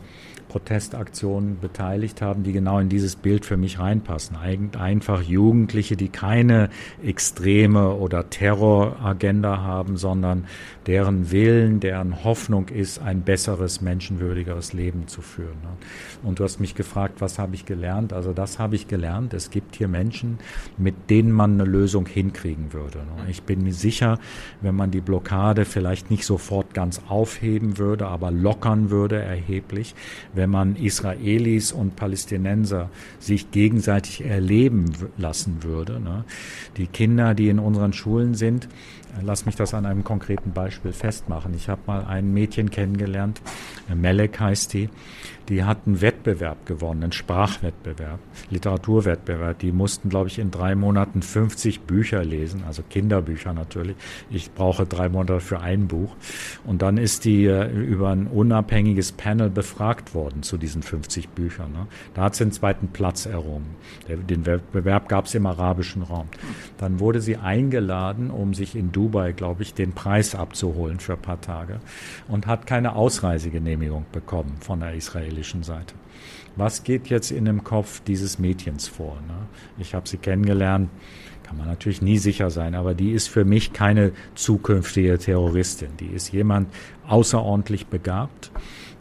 Protestaktionen beteiligt haben, die genau in dieses Bild für mich reinpassen. Einfach Jugendliche, die keine extreme oder Terroragenda haben, sondern deren Willen, deren Hoffnung ist, ein besseres, menschenwürdigeres Leben zu führen. Und du hast mich gefragt, was habe ich gelernt? Also das habe ich gelernt. Es gibt hier Menschen, mit denen man eine Lösung hinkriegen würde. Ich bin mir sicher, wenn man die Blockade vielleicht nicht sofort ganz aufheben würde, aber lockern würde erheblich, wenn man Israelis und Palästinenser sich gegenseitig erleben lassen würde. Ne? Die Kinder, die in unseren Schulen sind, Lass mich das an einem konkreten Beispiel festmachen. Ich habe mal ein Mädchen kennengelernt, Melek heißt die, die hat einen Wettbewerb gewonnen, einen Sprachwettbewerb, Literaturwettbewerb. Die mussten, glaube ich, in drei Monaten 50 Bücher lesen, also Kinderbücher natürlich. Ich brauche drei Monate für ein Buch. Und dann ist die äh, über ein unabhängiges Panel befragt worden zu diesen 50 Büchern. Ne? Da hat sie den zweiten Platz errungen. Den Wettbewerb gab es im arabischen Raum. Dann wurde sie eingeladen, um sich in Dubai, glaube ich, den Preis abzuholen für ein paar Tage und hat keine Ausreisegenehmigung bekommen von der israelischen Seite. Was geht jetzt in dem Kopf dieses Mädchens vor? Ne? Ich habe sie kennengelernt, kann man natürlich nie sicher sein, aber die ist für mich keine zukünftige Terroristin. Die ist jemand außerordentlich begabt,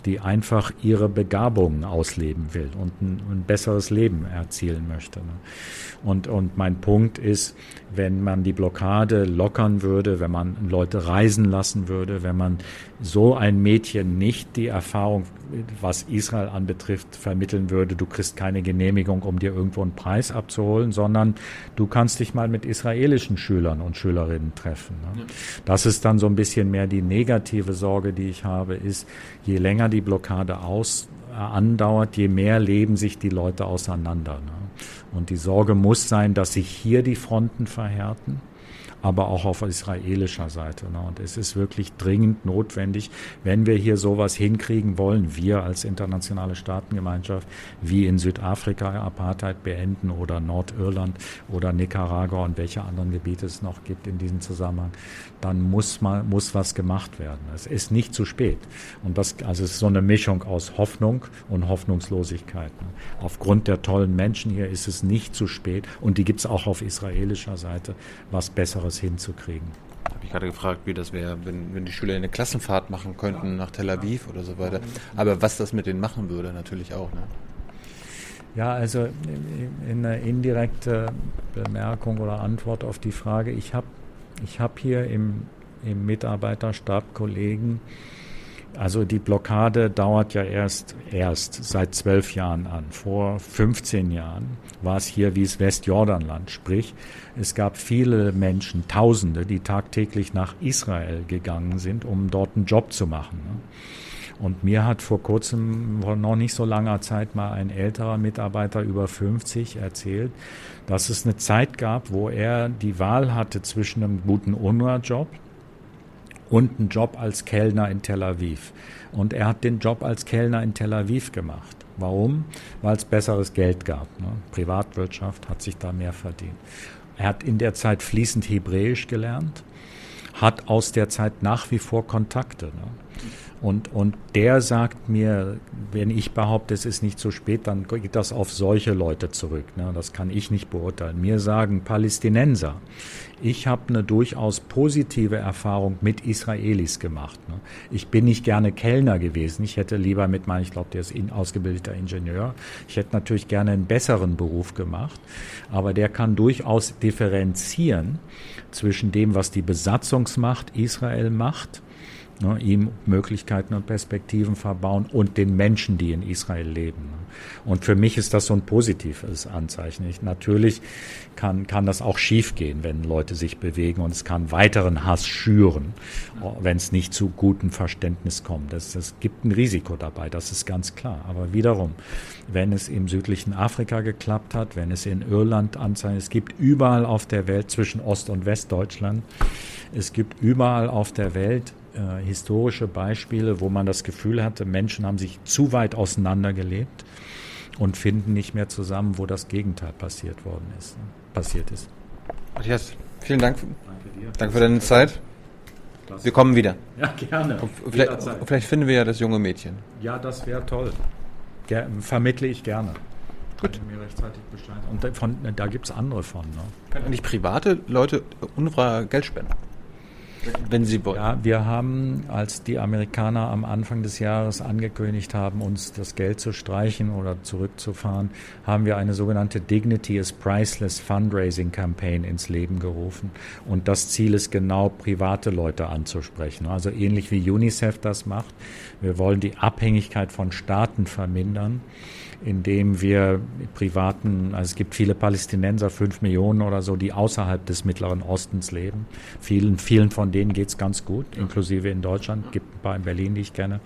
die einfach ihre Begabungen ausleben will und ein, ein besseres Leben erzielen möchte. Ne? Und, und mein Punkt ist, wenn man die Blockade lockern würde, wenn man Leute reisen lassen würde, wenn man so ein Mädchen nicht die Erfahrung, was Israel anbetrifft, vermitteln würde, du kriegst keine Genehmigung, um dir irgendwo einen Preis abzuholen, sondern du kannst dich mal mit israelischen Schülern und Schülerinnen treffen. Ne? Ja. Das ist dann so ein bisschen mehr die negative Sorge, die ich habe, ist, je länger die Blockade aus, andauert, je mehr leben sich die Leute auseinander. Ne? Und die Sorge muss sein, dass sich hier die Fronten verhärten aber auch auf israelischer Seite. Ne? Und es ist wirklich dringend notwendig, wenn wir hier sowas hinkriegen wollen, wir als internationale Staatengemeinschaft, wie in Südafrika Apartheid beenden oder Nordirland oder Nicaragua und welche anderen Gebiete es noch gibt in diesem Zusammenhang, dann muss mal, muss was gemacht werden. Es ist nicht zu spät. Und das, also es ist so eine Mischung aus Hoffnung und Hoffnungslosigkeit. Aufgrund der tollen Menschen hier ist es nicht zu spät und die gibt es auch auf israelischer Seite, was Besseres hinzukriegen. Habe ich gerade gefragt, wie das wäre, wenn, wenn die Schüler eine Klassenfahrt machen könnten nach Tel Aviv oder so weiter. Aber was das mit denen machen würde, natürlich auch. Ne? Ja, also in einer indirekten Bemerkung oder Antwort auf die Frage, ich habe ich hab hier im, im Mitarbeiterstab Kollegen, Also die Blockade dauert ja erst, erst seit zwölf Jahren an. Vor 15 Jahren war es hier wie es Westjordanland. Sprich, es gab viele Menschen, Tausende, die tagtäglich nach Israel gegangen sind, um dort einen Job zu machen. Ne? Und mir hat vor kurzem, vor noch nicht so langer Zeit, mal ein älterer Mitarbeiter über 50 erzählt, dass es eine Zeit gab, wo er die Wahl hatte zwischen einem guten UNRWA-Job und einem Job als Kellner in Tel Aviv. Und er hat den Job als Kellner in Tel Aviv gemacht. Warum? Weil es besseres Geld gab. Ne? Privatwirtschaft hat sich da mehr verdient. Er hat in der Zeit fließend Hebräisch gelernt, hat aus der Zeit nach wie vor Kontakte. Ne? Und, und der sagt mir, wenn ich behaupte, es ist nicht zu spät, dann geht das auf solche Leute zurück. Ne? Das kann ich nicht beurteilen. Mir sagen Palästinenser, ich habe eine durchaus positive Erfahrung mit Israelis gemacht. Ne? Ich bin nicht gerne Kellner gewesen. Ich hätte lieber mit meinem, ich glaube, der ist ausgebildeter Ingenieur. Ich hätte natürlich gerne einen besseren Beruf gemacht. Aber der kann durchaus differenzieren zwischen dem, was die Besatzungsmacht Israel macht ne, ihm Möglichkeiten und Perspektiven verbauen und den Menschen, die in Israel leben. Und für mich ist das so ein positives Anzeichen. Ich, natürlich kann, kann das auch schiefgehen, wenn Leute sich bewegen und es kann weiteren Hass schüren, wenn es nicht zu gutem Verständnis kommt. Das, das gibt ein Risiko dabei, das ist ganz klar. Aber wiederum, wenn es im südlichen Afrika geklappt hat, wenn es in Irland Anzeichen, es gibt überall auf der Welt zwischen Ost- und Westdeutschland, es gibt überall auf der Welt äh, historische Beispiele, wo man das Gefühl hatte, Menschen haben sich zu weit auseinandergelebt und finden nicht mehr zusammen, wo das Gegenteil passiert worden ist, ne? passiert ist. Matthias, vielen Dank. Danke dir. Danke für deine Zeit. Klasse. Wir kommen wieder. Ja, gerne. Und vielleicht, vielleicht, finden wir ja das junge Mädchen. Ja, das wäre toll. Ger vermittle ich gerne. Gut. Mir rechtzeitig Bescheid. Und von, da gibt es andere von. Ne? Können eigentlich private Leute UNRWA Geld spenden? Wenn Sie wollen. Ja, wir haben, als die Amerikaner am Anfang des Jahres angekündigt haben, uns das Geld zu streichen oder zurückzufahren, haben wir eine sogenannte Dignity is Priceless Fundraising Campaign ins Leben gerufen. Und das Ziel ist genau, private Leute anzusprechen. Also ähnlich wie UNICEF das macht. Wir wollen die Abhängigkeit von Staaten vermindern indem wir privaten, also es gibt viele Palästinenser, fünf Millionen oder so, die außerhalb des Mittleren Ostens leben. Vielen, vielen von denen geht's ganz gut, inklusive in Deutschland, gibt ein paar in Berlin, die ich kenne.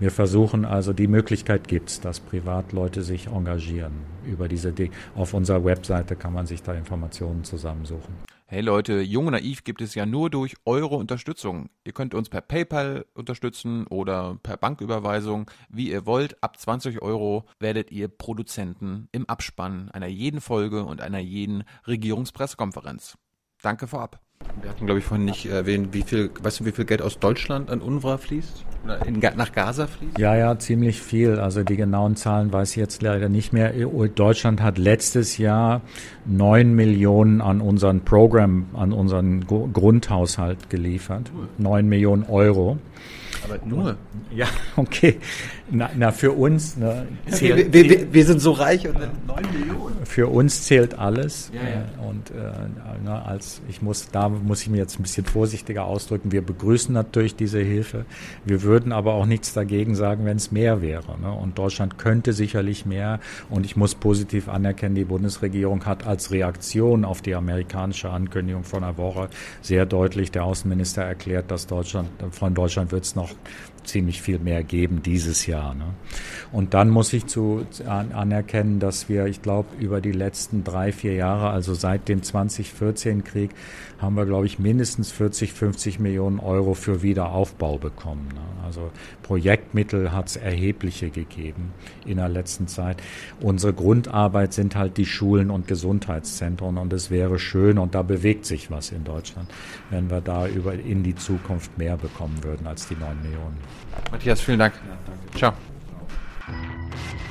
Wir versuchen also, die Möglichkeit gibt's, dass Privatleute sich engagieren über diese Dinge. Auf unserer Webseite kann man sich da Informationen zusammensuchen. Hey Leute, Jung und Naiv gibt es ja nur durch eure Unterstützung. Ihr könnt uns per PayPal unterstützen oder per Banküberweisung, wie ihr wollt. Ab 20 Euro werdet ihr Produzenten im Abspann einer jeden Folge und einer jeden Regierungspressekonferenz. Danke vorab. Wir hatten, glaube ich, vorhin nicht erwähnt, wie viel, weißt du, wie viel Geld aus Deutschland an UNRWA fließt? Oder in, nach Gaza fließt? Ja, ja, ziemlich viel. Also die genauen Zahlen weiß ich jetzt leider nicht mehr. Deutschland hat letztes Jahr neun Millionen an unseren Programm, an unseren Grundhaushalt geliefert. Neun Millionen Euro. Aber nur? Ja, okay. Na, na für uns. Ne, zählt, wir, wir, wir, sind so reich und neun Millionen. Für uns zählt alles. Ja, ja. Und äh, na, als ich muss, da muss ich mir jetzt ein bisschen vorsichtiger ausdrücken. Wir begrüßen natürlich diese Hilfe. Wir würden aber auch nichts dagegen sagen, wenn es mehr wäre. Ne? Und Deutschland könnte sicherlich mehr. Und ich muss positiv anerkennen, die Bundesregierung hat als Reaktion auf die amerikanische Ankündigung von einer Woche sehr deutlich der Außenminister erklärt, dass Deutschland, von Deutschland wird es noch ziemlich viel mehr geben dieses Jahr. Ne? Und dann muss ich zu, an, anerkennen, dass wir, ich glaube, über die letzten drei, vier Jahre, also seit dem 2014-Krieg, haben wir, glaube ich, mindestens 40, 50 Millionen Euro für Wiederaufbau bekommen. Ne? Also Projektmittel hat es erhebliche gegeben in der letzten Zeit. Unsere Grundarbeit sind halt die Schulen und Gesundheitszentren und es wäre schön und da bewegt sich was in Deutschland, wenn wir da über in die Zukunft mehr bekommen würden als die 9 Millionen. Matthias, vielen Dank. Ja, danke. Ciao.